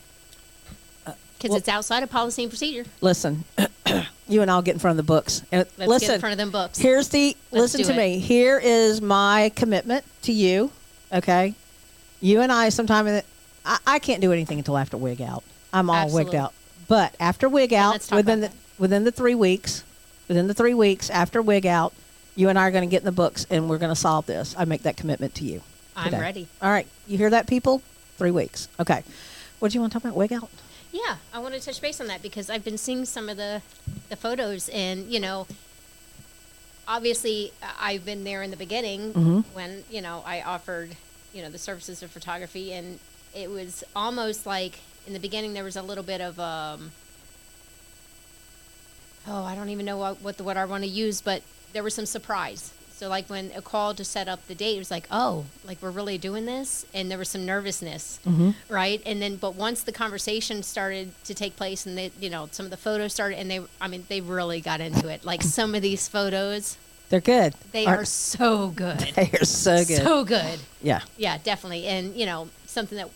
Because Uh, well- it's outside of policy and procedure. Listen, you and I'll get in front of the books. And Let's listen, get in front of them books. Here's the Let's listen to it. me. Here is my commitment to you. Okay, you and I sometime in the, I, I can't do anything until after wig out. I'm all wigged out. But after wig out, within the within the three weeks, within the three weeks after wig out, you and I are going to get in the books and we're going to solve this. I make that commitment to you. I'm ready. All right, you hear that, people? Three weeks. Okay. What do you want to talk about? Wig out. Yeah, I want to touch base on that because I've been seeing some of the the photos, and you know, obviously I've been there in the beginning Mhm. when you know I offered you know the services of photography, and it was almost like in the beginning there was a little bit of um, oh I don't even know what what the what I want to use, but there was some surprise. So like when a call to set up the date, it was like, oh, like we're really doing this, and there was some nervousness, right? And then, but once the conversation started to take place, and they, you know, some of the photos started, and they, I mean, they really got into it. Like some of these photos, They're good. they Aren't- are so good, They are so good. so good. yeah. Yeah, definitely. And you know, something that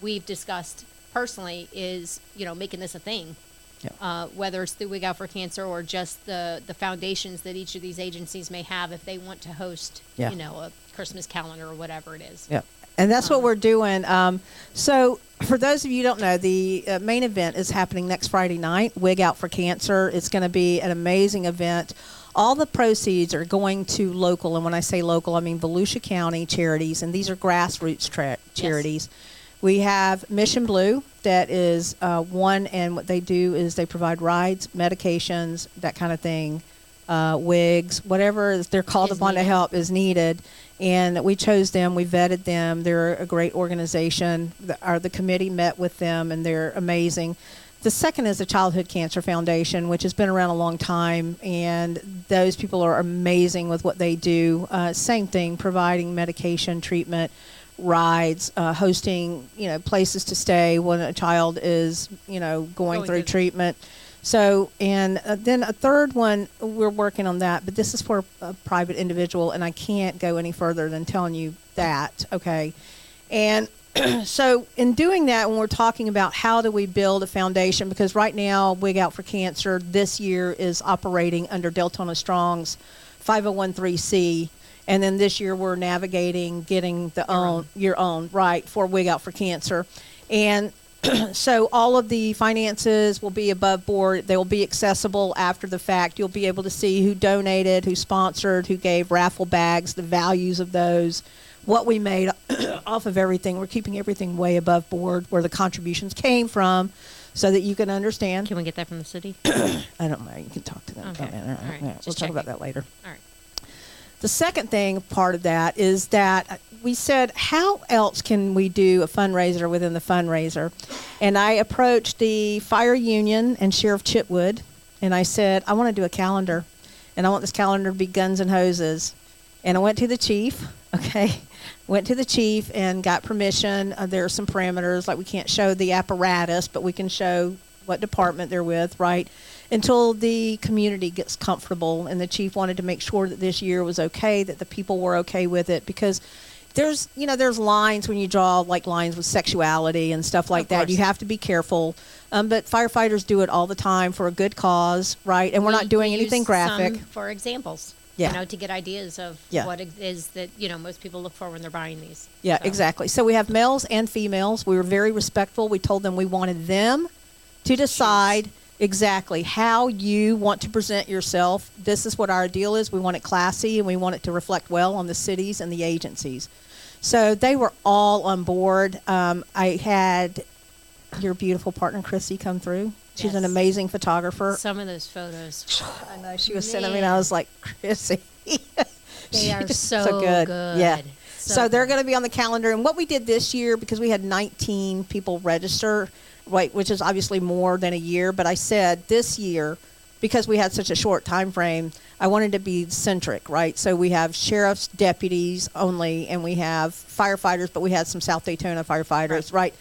we've discussed personally is, you know, making this a thing. Yep. Uh, whether it's through Wig Out for Cancer or just the the foundations that each of these agencies may have, if they want to host, Yeah. you know, a Christmas calendar or whatever it is. Yep. And that's what we're doing. Um, so, for those of you who don't know, the uh, main event is happening next Friday night, Wig Out for Cancer. It's going to be an amazing event. All the proceeds are going to local, and when I say local, I mean Volusia County charities, and these are grassroots tra- charities. We have Mission Blue, that is uh, one, and what they do is they provide rides, medications, that kind of thing, uh, wigs, whatever they're called Is upon to help is needed. And we chose them, we vetted them. They're a great organization. The, our, the committee met with them, and they're amazing. The second is the Childhood Cancer Foundation, which has been around a long time, and those people are amazing with what they do. Uh, same thing, providing medication, treatment, rides, uh, hosting, you know, places to stay when a child is, you know, going, Going through through- treatment. So, and uh, then a third one, we're working on that, but this is for a private individual, and I can't go any further than telling you that, okay? And so, in doing that, when we're talking about how do we build a foundation, because right now, Wig Out for Cancer this year is operating under Deltona Strong's 5013C. And then this year, we're navigating getting the own, your own, right, for Wig Out for Cancer. And so all of the finances will be above board. They will be accessible after the fact. You'll be able to see who donated, who sponsored, who gave raffle bags, the values of those, what we made off of everything. We're keeping everything way above board where the contributions came from so that you can understand. Can we get that from the city? I don't know. You can talk to them. Okay. All right. All right. All right. Just We'll talk about that later. All right. The second thing, part of that, is that we said, how else can we do a fundraiser within the fundraiser? And I approached the fire union and Sheriff Chitwood, and I said, I want to do a calendar, and I want this calendar to be guns and hoses. And I went to the chief, okay? Went to the chief and got permission. Uh, there are some parameters, like we can't show the apparatus, but we can show what department they're with, right? Until the community gets comfortable. And the chief wanted to make sure that this year was okay, that the people were okay with it, because there's, you know, there's lines when you draw like lines with sexuality and stuff like that. You have to be careful. Um, but firefighters do it all the time for a good cause, right? And we're not doing we anything graphic. for examples. Yeah. You know, to get ideas of Yeah. what it is that, you know, most people look for when they're buying these. Yeah, So, exactly. So we have males and females. We were very respectful. We told them we wanted them to decide exactly how you want to present yourself. This is what our deal is. We want it classy and we want it to reflect well on the cities and the agencies. So they were all on board. Um, I had your beautiful partner Chrissy come through. She's an amazing photographer. Some of those photos, I know she was sending me, and I was like, Chrissy. they are She's so, good. good. Yeah. So, So, they're going to be on the calendar. And what we did this year, because we had 19 people register, right, which is obviously more than a year, but I said this year, because we had such a short time frame, I wanted to be centric, right? So we have sheriffs, deputies only, and we have firefighters, but we had some South Daytona firefighters, right?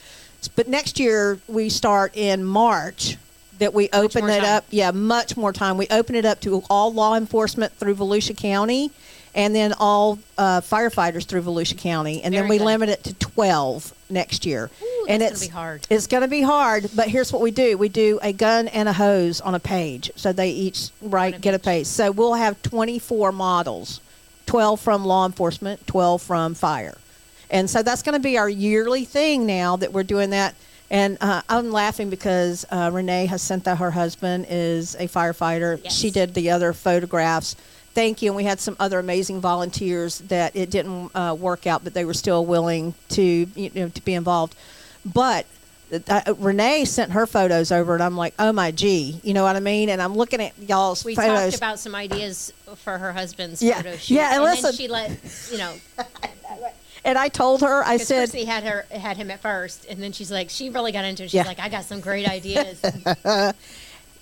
But next year we start in March. That we open it time. up, yeah, much more time. We open it up to all law enforcement through Volusia County, and then all uh, firefighters through Volusia County, and then we good. limit it to twelve next year. Ooh, and it's gonna be hard. It's going to be hard, but here's what we do: we do a gun and a hose on a page, so they each write, a get a page. page. So we'll have 24 models, 12 from law enforcement, 12 from fire, and so that's going to be our yearly thing now that we're doing that. And uh, I'm laughing because uh, Renee Jacinta, her husband, is a firefighter. Yes. She did the other photographs. Thank you. And we had some other amazing volunteers that it didn't uh, work out, but they were still willing to you know to be involved. But uh, Renee sent her photos over, and I'm like, oh my gee, you know what I mean? And I'm looking at y'all's We photos. talked about some ideas for her husband's Yeah. photo shoot. Yeah, and and listen- then she let, you know, and I told her, I said, Chrissy had her had him at first, and then she's like, she really got into it. She's Yeah. like, I got some great ideas.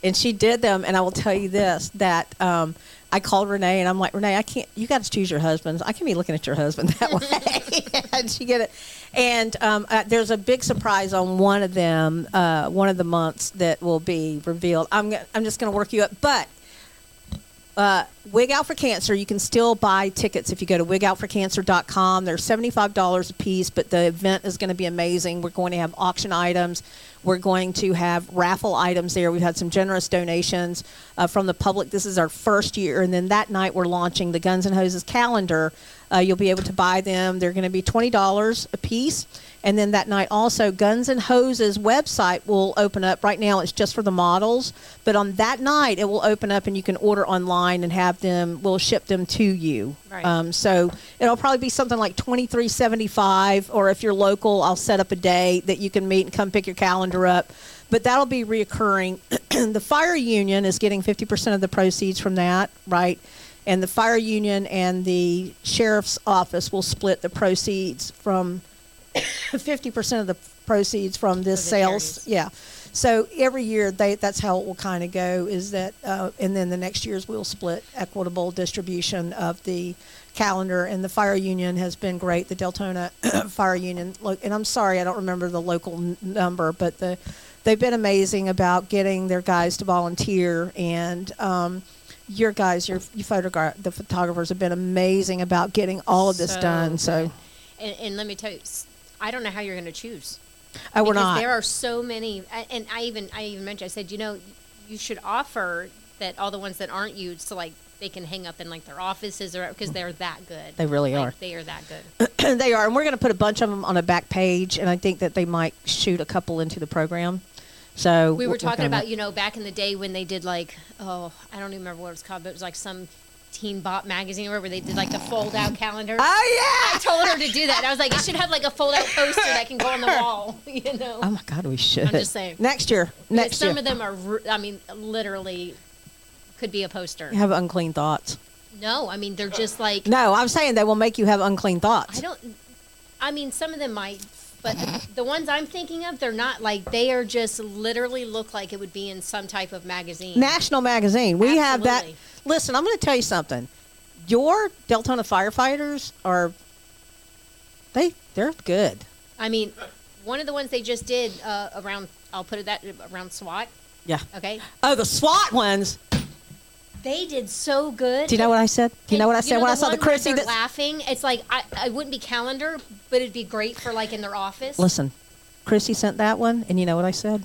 and she did them. And I will tell you this: that um, I called Renee, and I'm like, Renee, I can't. You got to choose your husbands. I can be looking at your husband that way. and she get it. And um, uh, there's a big surprise on one of them, uh, one of the months that will be revealed. I'm I'm just going to work you up, but. Uh, Wig Out for Cancer, you can still buy tickets if you go to wigoutforcancer.com. They're $75 a piece, but the event is going to be amazing. We're going to have auction items. We're going to have raffle items there. We've had some generous donations uh, from the public. This is our first year. And then that night, we're launching the Guns and Hoses calendar. Uh, you'll be able to buy them. They're going to be $20 a piece. And then that night also, Guns and Hoses website will open up. Right now, it's just for the models, but on that night, it will open up and you can order online and have them. We'll ship them to you. Right. Um, so it'll probably be something like twenty three seventy five, or if you're local, I'll set up a day that you can meet and come pick your calendar up. But that'll be reoccurring. the fire union is getting fifty percent of the proceeds from that, right? And the fire union and the sheriff's office will split the proceeds from fifty percent of the proceeds from this sales. charities. Yeah. So every year they that's how it will kind of go is that uh, and then the next years we'll split equitable distribution of the calendar and the fire union has been great the Deltona fire union lo- and I'm sorry I don't remember the local n- number but the they've been amazing about getting their guys to volunteer and. Um, your guys, your you photograph the photographers have been amazing about getting all of this So done. So, And, and let me tell you, I don't know how you're going to choose. oh, we're not. There are so many, and I even I even mentioned I said you know you should offer that all the ones that aren't used to like they can hang up in like their offices or because they're that good. They really Like, are. They are that good. they are, and we're going to put a bunch of them on a back page, and I think that they might shoot a couple into the program. So We were talking about you know back in the day when they did like oh I don't even remember what it was called but it was like some Teen Bop magazine or where they did like the fold out calendar. Oh yeah! I told her to do that. I was like, it should have like a fold out poster that can go on the wall. You know. Oh my God, we should. I'm just saying. Next year, next some year, of them are, I mean, literally could be a poster. have unclean thoughts. No, I mean they're just like No, I'm saying they will make you have unclean thoughts. I don't. I mean, some of them might, but the ones I'm thinking of, they're not like they are just literally look like it would be in some type of magazine. National Magazine. We have that. Absolutely. Listen, I'm going to tell you something. Your Deltona firefighters are they they're good. I mean, one of the ones they just did uh, around. I'll put it that around SWAT. Yeah. Okay, Oh, the SWAT ones. They did so good. Do you know what I said? Do you know what I said when I saw the Chrissy? laughing. It's like I, I wouldn't be calendar, but it'd be great for like in their office. listen, Chrissy sent that one, and you know what I said?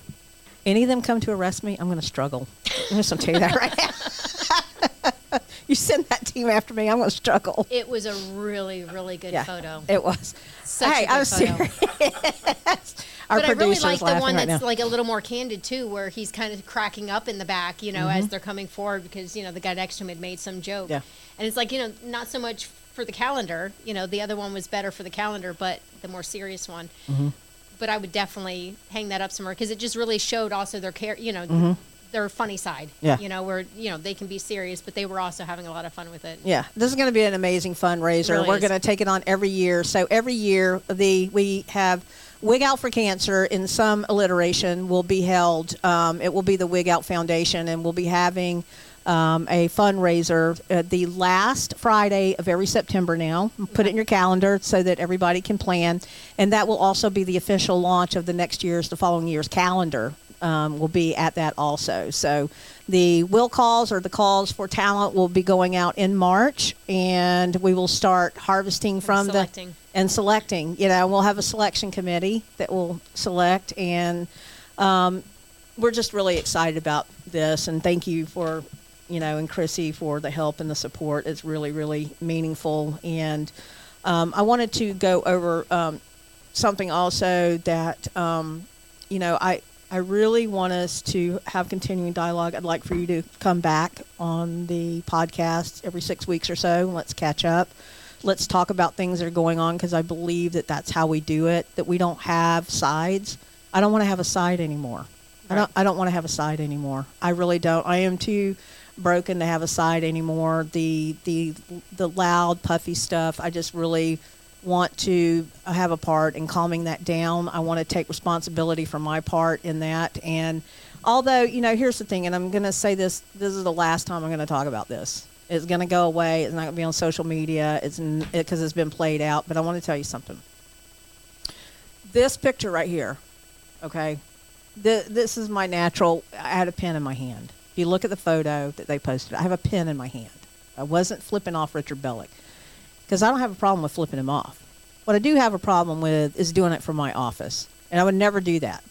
Any of them come to arrest me, I'm going to struggle. I'm just going to tell you that right now. you send that team after me, I'm going to struggle. It was a really, really good Yeah, photo. it was. Such hey, I'm photo. serious. Our but I really like the one right that's now. like a little more candid too, where he's kind of cracking up in the back, you know, Mm-hmm. as they're coming forward because you know the guy next to him had made some joke. Yeah. And it's like you know not so much for the calendar, you know, the other one was better for the calendar, but the more serious one. Mm-hmm. But I would definitely hang that up somewhere because it just really showed also their care, you know. Their funny side, Mm-hmm. Yeah. You know, where you know they can be serious, but they were also having a lot of fun with it. Yeah, this is going to be an amazing fundraiser. Really We're going to take it on every year. So every year, the we have Wig Out for Cancer in some alliteration will be held. Um, it will be the Wig Out Foundation, and we'll be having um, a fundraiser uh, the last Friday of every September. Now, put it in your calendar so that everybody can plan, and that will also be the official launch of the next year's, the following year's calendar um, will be at that also. So the will calls or the calls for talent will be going out in March, and we will start harvesting from selecting. the and selecting. You know, we'll have a selection committee that will select, and um, we're just really excited about this. And thank you for you know and Chrissy for the help and the support. It's really really meaningful, and um, I wanted to go over um, something also that um, you know I I really want us to have continuing dialogue. I'd like for you to come back on the podcast every six weeks or so. Let's catch up. Let's talk about things that are going on because I believe that that's how we do it. That we don't have sides. I don't want to have a side anymore. I don't. I don't want to have a side anymore. I really don't. I am too broken to have a side anymore. The the the loud puffy stuff. I just really want to have a part in calming that down. I want to take responsibility for my part in that. And although, you know, here's the thing, and I'm going to say this this is the last time I'm going to talk about this. It's going to go away. It's not going to be on social media. It's because it, it's been played out. But I want to tell you something. This picture right here, okay, the, this is my natural. I had a pen in my hand. If you look at the photo that they posted, I have a pen in my hand. I wasn't flipping off Richard Bellick because I don't have a problem with flipping him off. What I do have a problem with is doing it from my office, and I would never do that.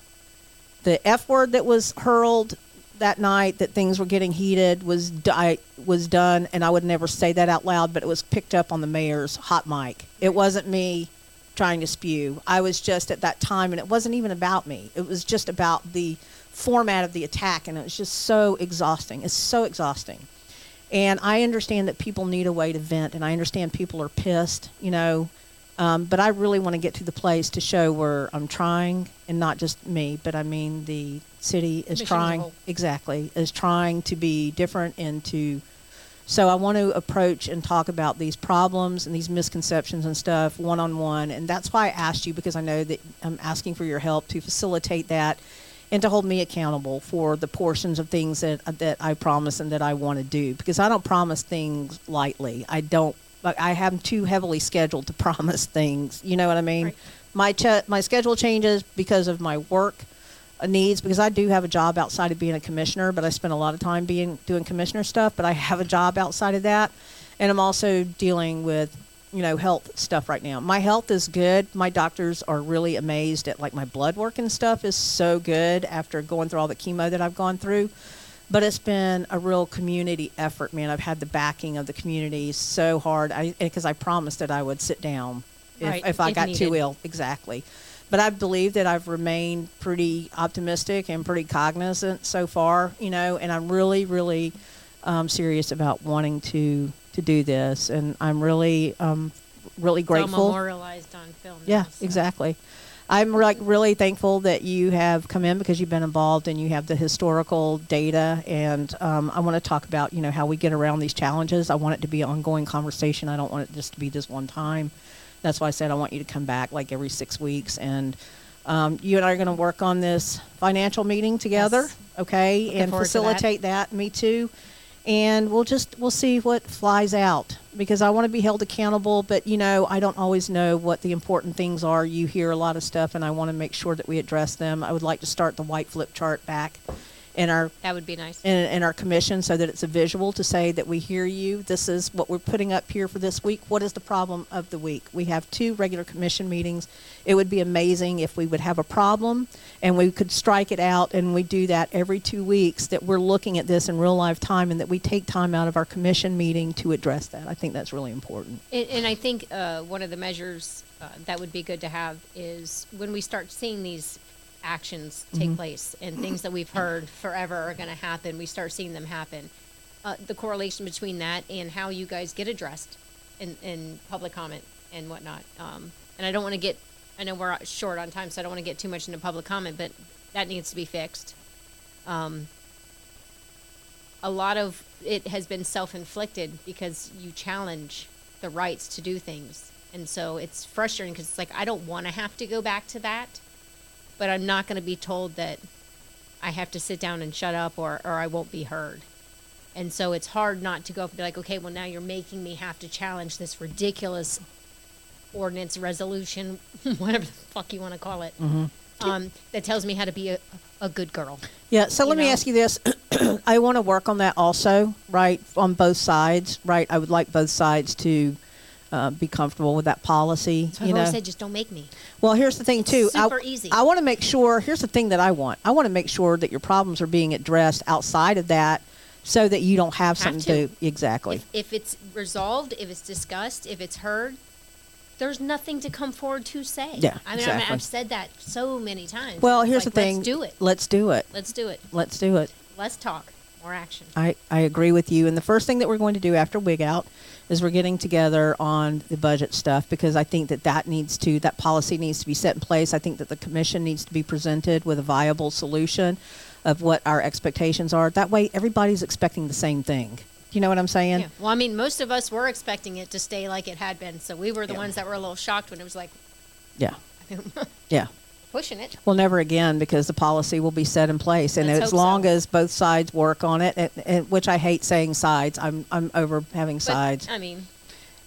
The F word that was hurled that night, that things were getting heated, was di- was done, and I would never say that out loud, but it was picked up on the mayor's hot mic. It wasn't me trying to spew. I was just at that time, and it wasn't even about me. It was just about the format of the attack, and it was just so exhausting. It's so exhausting. And I understand that people need a way to vent, and I understand people are pissed, you know. Um, but I really want to get to the place to show where I'm trying, and not just me, but I mean the city is Mission trying exactly is trying to be different and to. So I want to approach and talk about these problems and these misconceptions and stuff one on one, and that's why I asked you because I know that I'm asking for your help to facilitate that and to hold me accountable for the portions of things that that I promise and that I want to do because I don't promise things lightly. I don't like I am too heavily scheduled to promise things. You know what I mean? Right. My ch- my schedule changes because of my work. uh, needs because I do have a job outside of being a commissioner, but I spend a lot of time being doing commissioner stuff. But I have a job outside of that, and I'm also dealing with you know health stuff right now. My health is good. My doctors are really amazed at like my blood work and stuff is so good after going through all the chemo that I've gone through. But it's been a real community effort, man. I've had the backing of the community so hard because I, I promised that I would sit down if, Right, if I if got too ill. Exactly. But I believe that I've remained pretty optimistic and pretty cognizant so far, you know, and I'm really, really um, serious about wanting to to do this, and I'm really, um, really It's all grateful. memorialized on film. Yeah, now, so. exactly. I'm like really thankful that you have come in because you've been involved and you have the historical data. And um, I want to talk about you know how we get around these challenges. I want it to be an ongoing conversation. I don't want it just to be this one time. That's why I said I want you to come back like every six weeks and. Um, you and I are going to work on this financial meeting together, Yes. okay, Looking and to that. facilitate that. Me too and we'll just we'll see what flies out because I want to be held accountable but you know I don't always know what the important things are. You hear a lot of stuff and I want to make sure that we address them. I would like to start the white flip chart back in our That would be nice. in, in our commission so that it's a visual to say that we hear you. This is what we're putting up here for this week. What is the problem of the week? We have two regular commission meetings. It would be amazing if we would have a problem and we could strike it out and we do that every two weeks that we're looking at this in real life time and that we take time out of our commission meeting to address that. I think that's really important. And, and I think uh, one of the measures uh, that would be good to have is when we start seeing these actions take place and things that we've heard forever are going to happen, we start seeing them happen. Uh, the correlation between that and how you guys get addressed in, in public comment and whatnot. Um, and I don't want to get, I know we're short on time, so I don't want to get too much into public comment, but that needs to be fixed. Um, a lot of it has been self-inflicted because you challenge the rights to do things and so it's frustrating because it's like i don't want to have to go back to that but i'm not going to be told that i have to sit down and shut up or, or i won't be heard and so it's hard not to go up and be like okay well now you're making me have to challenge this ridiculous ordinance resolution whatever the fuck you want to call it um, that tells me how to be a, a good girl Yeah, so let me ask you this. I want to work on that also, right, on both sides, right? I would like both sides to uh, be comfortable with that policy. so you know, said just don't make me well, here's the thing too. I, super easy. I want to make sure. Here's the thing that I want. I want to make sure that your problems are being addressed outside of that, so that you don't have, Have something to. to exactly. If, if it's resolved, if it's discussed, if it's heard, there's nothing to come forward to say. Yeah, I mean, exactly. I I've said that so many times. well, here's like, the thing. Let's do it. Let's do it. Let's do it. Let's do it. Let's talk. More action. I, I agree with you. And the first thing that we're going to do after Wig Out is we're getting together on the budget stuff because I think that that needs to, that policy needs to be set in place. I think that the commission needs to be presented with a viable solution of what our expectations are. That way, everybody's expecting the same thing. You know what I'm saying? Yeah. Well, I mean, most of us were expecting it to stay like it had been, so we were the Yeah. ones that were a little shocked when it was like Yeah. Yeah. Pushing it. Well, never again because the policy will be set in place, and Let's as long so. as both sides work on it, and, and, which I hate saying sides. I'm I'm over having But, sides. I mean,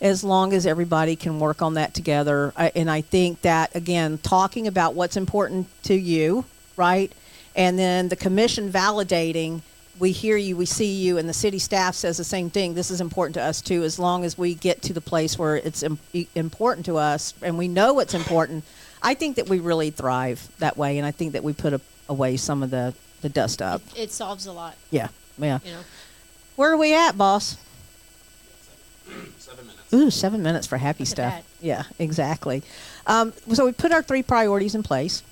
as long as everybody can work on that together. I, and I think that, again, talking about what's important to you, right? And then the commission validating, we hear you, we see you, and the city staff says the same thing. This is important to us too, as long as we get to the place where it's Im- important to us and we know what's important. I think that we really thrive that way, and I think that we put a, away some of the, the dust up. it, it solves a lot. Yeah, yeah. You know, Where are we at, boss? Seven minutes. Ooh, seven minutes for happy Look stuff. that. Yeah, exactly. Um, so we put our three priorities in place,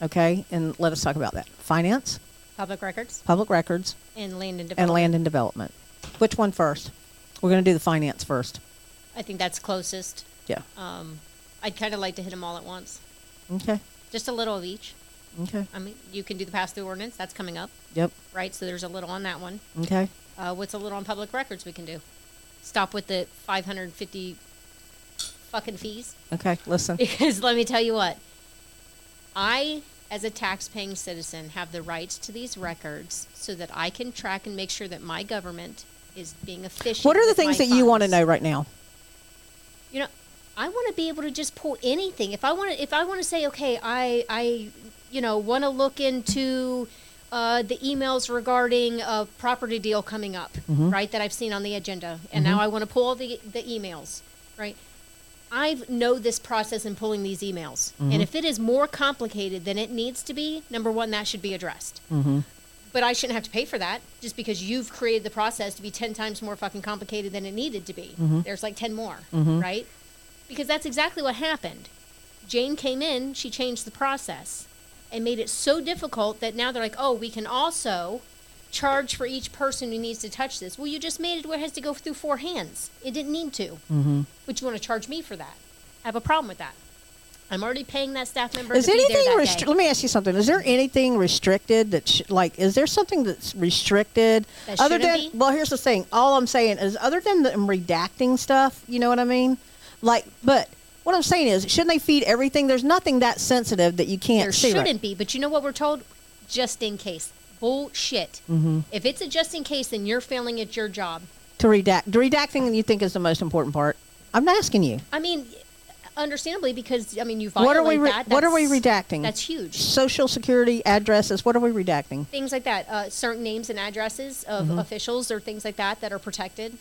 okay, and let us talk about that: finance, public records public records, and land and and development. land and development. Which one first? We're going to do the finance first. I think that's closest. Yeah. Um, I'd kind of like to hit them all at once, Okay. just a little of each. Okay. I mean, you can do the pass-through ordinance. That's coming up, Yep. right? So there's a little on that one. Okay. Uh, what's a little on public records we can do? Stop with the 550 fucking fees. Okay. Listen. Because let me tell you what, I, as a tax-paying citizen, have the rights to these records so that I can track and make sure that my government is being efficient. What are the things that you want to know right now? You know, I want to be able to just pull anything. If I want to, if I want to say, okay, I, I, you know, want to look into uh, the emails regarding a property deal coming up, right? That I've seen on the agenda, and now I want to pull the the emails, right? I know this process in pulling these emails, and mm-hmm. if it is more complicated than it needs to be, number one, that should be addressed. Mm-hmm. But I shouldn't have to pay for that just because you've created the process to be 10 times more fucking complicated than it needed to be. Mm-hmm. There's like 10 more, right? Because that's exactly what happened. Jane came in, she changed the process and made it so difficult that now they're like, oh, we can also charge for each person who needs to touch this. Well, you just made it where it has to go through four hands. It didn't need to. Mm-hmm. But you want to charge me for that. I have a problem with that. I'm already paying that staff member Is anything that restri- let me ask you something. Is there anything restricted that sh- like is there something that's restricted That other than be? well here's the thing. All I'm saying is other than the redacting stuff, you know what I mean? Like but what I'm saying is shouldn't they feed everything? There's nothing that sensitive that you can't There see. right? shouldn't be, but you know what we're told? Just in case. Bullshit. Mm-hmm. If it's a just in case, then you're failing at your job. to redact. The redacting you think is the most important part. I'm asking you. I mean, understandably, because I mean, you What violate are we re- that. what are we redacting? That's huge. Social security addresses, what are we redacting? Things like that, uh, certain names and addresses of Mm-hmm. officials or things like that that are protected.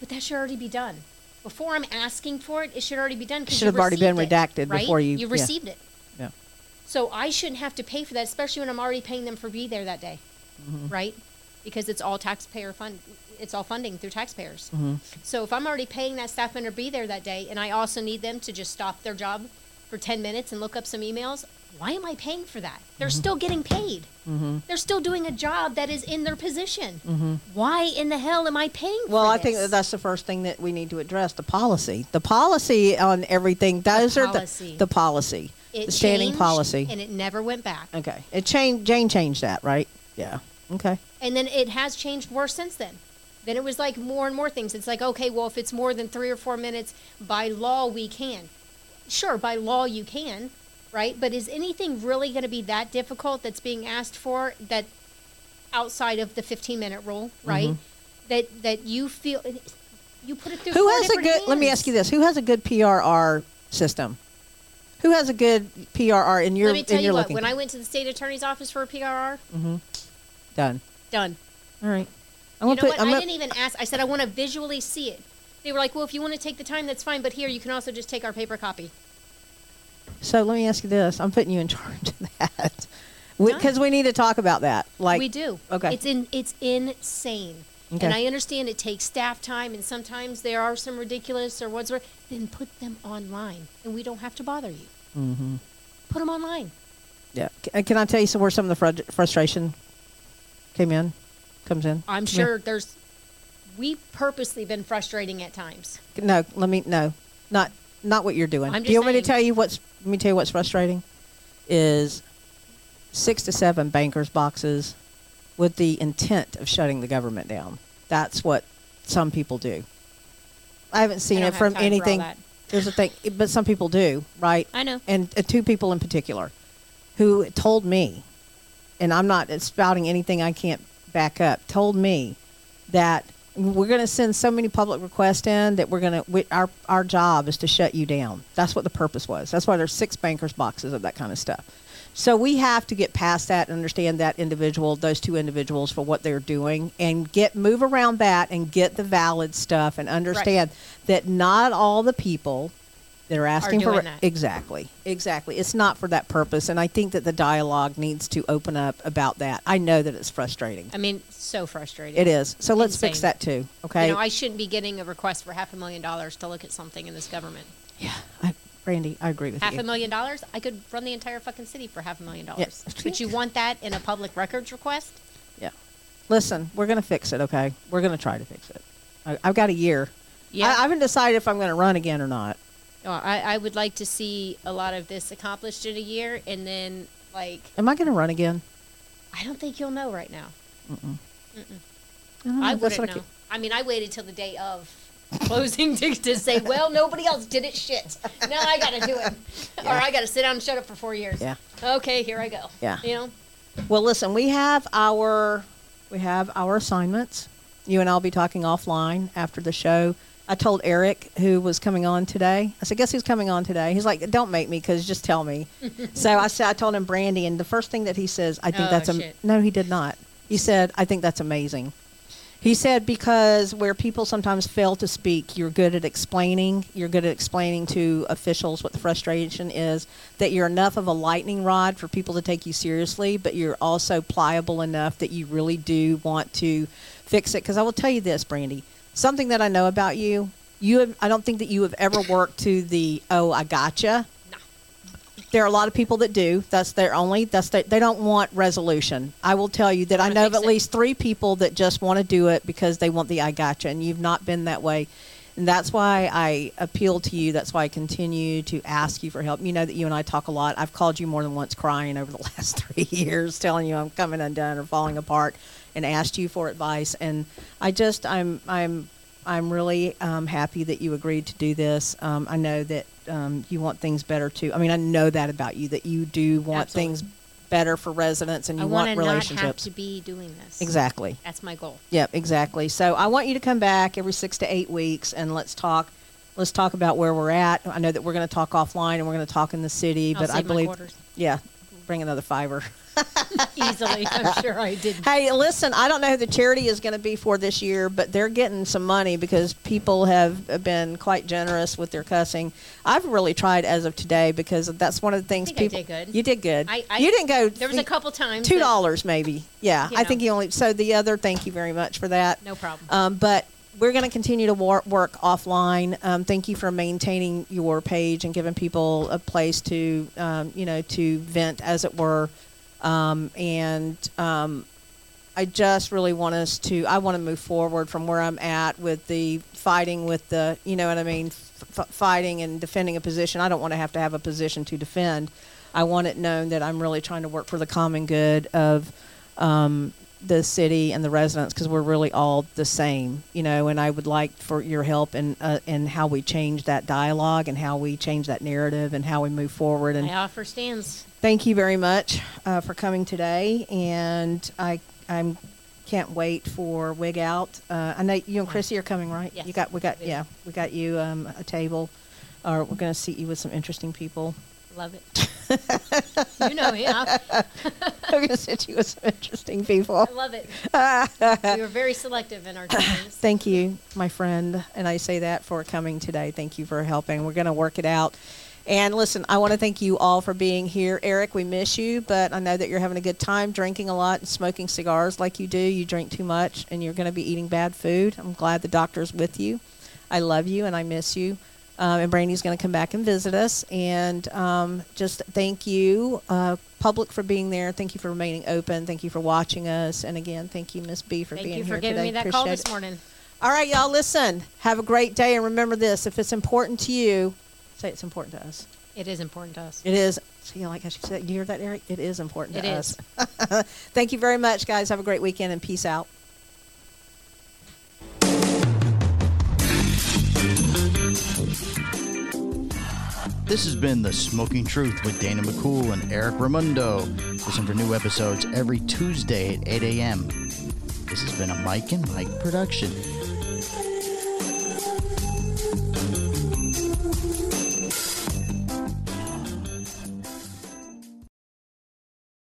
But that should already be done. Before I'm asking for it, it should already be done. Should have already been it, redacted right? before you- You yeah. received it. Yeah. So I shouldn't have to pay for that, especially when I'm already paying them for be there that day, Mm-hmm. right? Because it's all taxpayer fund. It's all funding through taxpayers. Mm-hmm. So if I'm already paying that staff member to be there that day, and I also need them to just stop their job for ten minutes and look up some emails, why am I paying for that? They're Mm-hmm. still getting paid. They're still doing a job that is in their position. Mm-hmm. Why in the hell am I paying for Well, I this? think that that's the first thing that we need to address the policy. The policy on everything, those are policy. the, the policy, it the standing changed, policy. and it never went back. okay. It changed, Jane changed that, right? Yeah. Okay. And then it has changed worse since then. Then it was like more and more things. It's like, okay, well, if it's more than three or four minutes, by law, we can. Sure, by law, you can, right? But is anything really going to be that difficult that's being asked for that outside of the 15 minute rule, right? That, that you feel, you put it through Mm-hmm. Who has a good, let me ask you this, who has a good PRR system? Who has a good PRR in your, Let me tell in you your what, looking? when I went to the state attorney's office for a PRR, mm-hmm. Done. done. All right. I'm You know put, what? I'm I didn't even ask. I said I want to visually see it. They were like, "Well, if you want to take the time, that's fine. But here, you can also just take our paper copy." so let me ask you this. I'm putting you in charge of that. Because we need to talk about that. Like we do. okay. It's in. It's insane. Okay. And I understand it takes staff time, and sometimes there are some ridiculous or what's. Then put them online, and we don't have to bother you. Mm-hmm. Put them online. Yeah. C- uh, Can I tell you some, where some of the frustration came in? Comes in? I'm sure there's. We've purposely been frustrating at times. No, let me no, not not what you're doing. Do you just want me to tell you what's? Let me tell you what's frustrating. Is six to seven bankers boxes with the intent of shutting the government down. That's what some people do. I haven't seen I it from time for all anything. There's a thing, but some people do, right? I know. and uh, two people in particular who told me, and I'm not spouting anything I can't back up, told me that we're going to send so many public requests in that we're going to, we, our, our job is to shut you down. That's what the purpose was. That's why there's six bankers boxes of that kind of stuff. So we have to get past that and understand that individual, those two individuals for what they're doing and get move around that and get the valid stuff and understand that not all the people that are asking for doing that. exactly exactly. It's not for that purpose. And i think that the dialogue needs to open up about that. I know that it's frustrating. I mean, so frustrating. it is. So let's fix that too okay You know, I shouldn't be getting a request for half a million dollars to look at something in this government. yeah I, brandy i agree with Half you Half a million dollars? I could run the entire fucking city for half a million dollars. Yes. But you want that in a public records request? yeah listen we're going to fix it okay we're going to try to fix it I, i've got a year Yeah. I, I haven't decided if i'm going to run again or not Oh, I, I would like to see a lot of this accomplished in a year, and then like am i going to run again I don't think you'll know right now. I, don't know. I That's wouldn't what I know. I mean, I waited till the day of closing to, to say, well, nobody else did it. Shit. Now I got to do it, or I got to sit down and shut up for four years. Yeah. Okay, here I go. Yeah. You know. Well, listen, we have our we have our assignments. You and I'll be talking offline after the show. I told Eric, who was coming on today, I said, "Guess who's coming on today?" He's like, "Don't make me, because just tell me." so I said, I told him Brandy, and the first thing that he says, "I think Oh, that's a shit. no." He did not. He said, "I think that's amazing." He said because where people sometimes fail to speak, you're good at explaining. You're good at explaining to officials what the frustration is. That you're enough of a lightning rod for people to take you seriously, but you're also pliable enough that you really do want to fix it. Because I will tell you this, Brandy, something that I know about you. You have, I don't think that you have ever worked to the oh I gotcha. There are a lot of people that do. That's their only. That's their, they don't want resolution. I will tell you that I know of at it. least three people that just want to do it because they want the I gotcha, and you've not been that way. And that's why I appeal to you. That's why I continue to ask you for help. You know that you and I talk a lot. I've called you more than once crying over the last three years, telling you I'm coming undone or falling apart, and asked you for advice. And I just, I'm, I'm, I'm really um, happy that you agreed to do this. Um, I know that um, you want things better too. I mean, I know that about you that you do want Absolutely. things better for residents and you want want to not have relationships. to be doing this. Exactly. That's my goal. Yep, exactly. So I want you to come back every six to eight weeks and let's talk. Let's talk about where we're at. I know that we're going to talk offline and we're going to talk in the city, I'll but I believe, yeah, bring another fiver. Easily, I'm sure I did. Hey, listen, I don't know who the charity is going to be for this year, but they're getting some money because people have been quite generous with their cussing. I've really tried as of today because that's one of the things people. did good. You did good. I- I- you didn't go. There was a couple times Two dollars maybe. Yeah, You I think you only. So the other, thank you very much for that. No problem. Um, but we're going to continue to wor- work offline. Um, thank you for maintaining your page and giving people a place to, um, you know, to vent, as it were. Um, and um, I just really want us to. I want to move forward from where I'm at with the fighting with the, you know what I mean, f- fighting and defending a position. I don't want to have to have a position to defend. I want it known that I'm really trying to work for the common good of um, the city and the residents because we're really all the same, you know. And I would like for your help in uh, in how we change that dialogue and how we change that narrative and how we move forward. And I offer stands. thank you very much uh, for coming today. And I I'm can't wait for Wig Out. Uh, I know you and Chrissy are coming, right? Yes, You got we got yeah we got you um, a table, or we're going to seat you with some interesting people. Love it. you know me. I, we're going to sit you with some interesting people. I love it. we were very selective in our choices. Thank you, my friend. And I say that for coming today. Thank you for helping. We're going to work it out. And listen, I want to thank you all for being here. Eric, we miss you, but I know that you're having a good time drinking a lot and smoking cigars like you do. You drink too much and you're going to be eating bad food. I'm glad the doctor's with you. I love you and I miss you. Um, and Brandy's going to come back and visit us. And um, just thank you, uh, public, for being there. Thank you for remaining open. Thank you for watching us. And again, thank you, Miss B, for Thank being you here for giving today. me that call Appreciate this it. morning. All right, y'all, listen. Have a great day. And remember this if it's important to you, say it's important to us. It is important to us. It is. See, like how she said, you hear that, Eric? It is important It to is. us. Thank you very much, guys. Have a great weekend and peace out. This has been The Smoking Truth with Dana McCool and Eric Ramundo. Listen for new episodes every Tuesday at 8 a.m. This has been a Mike and Mike production.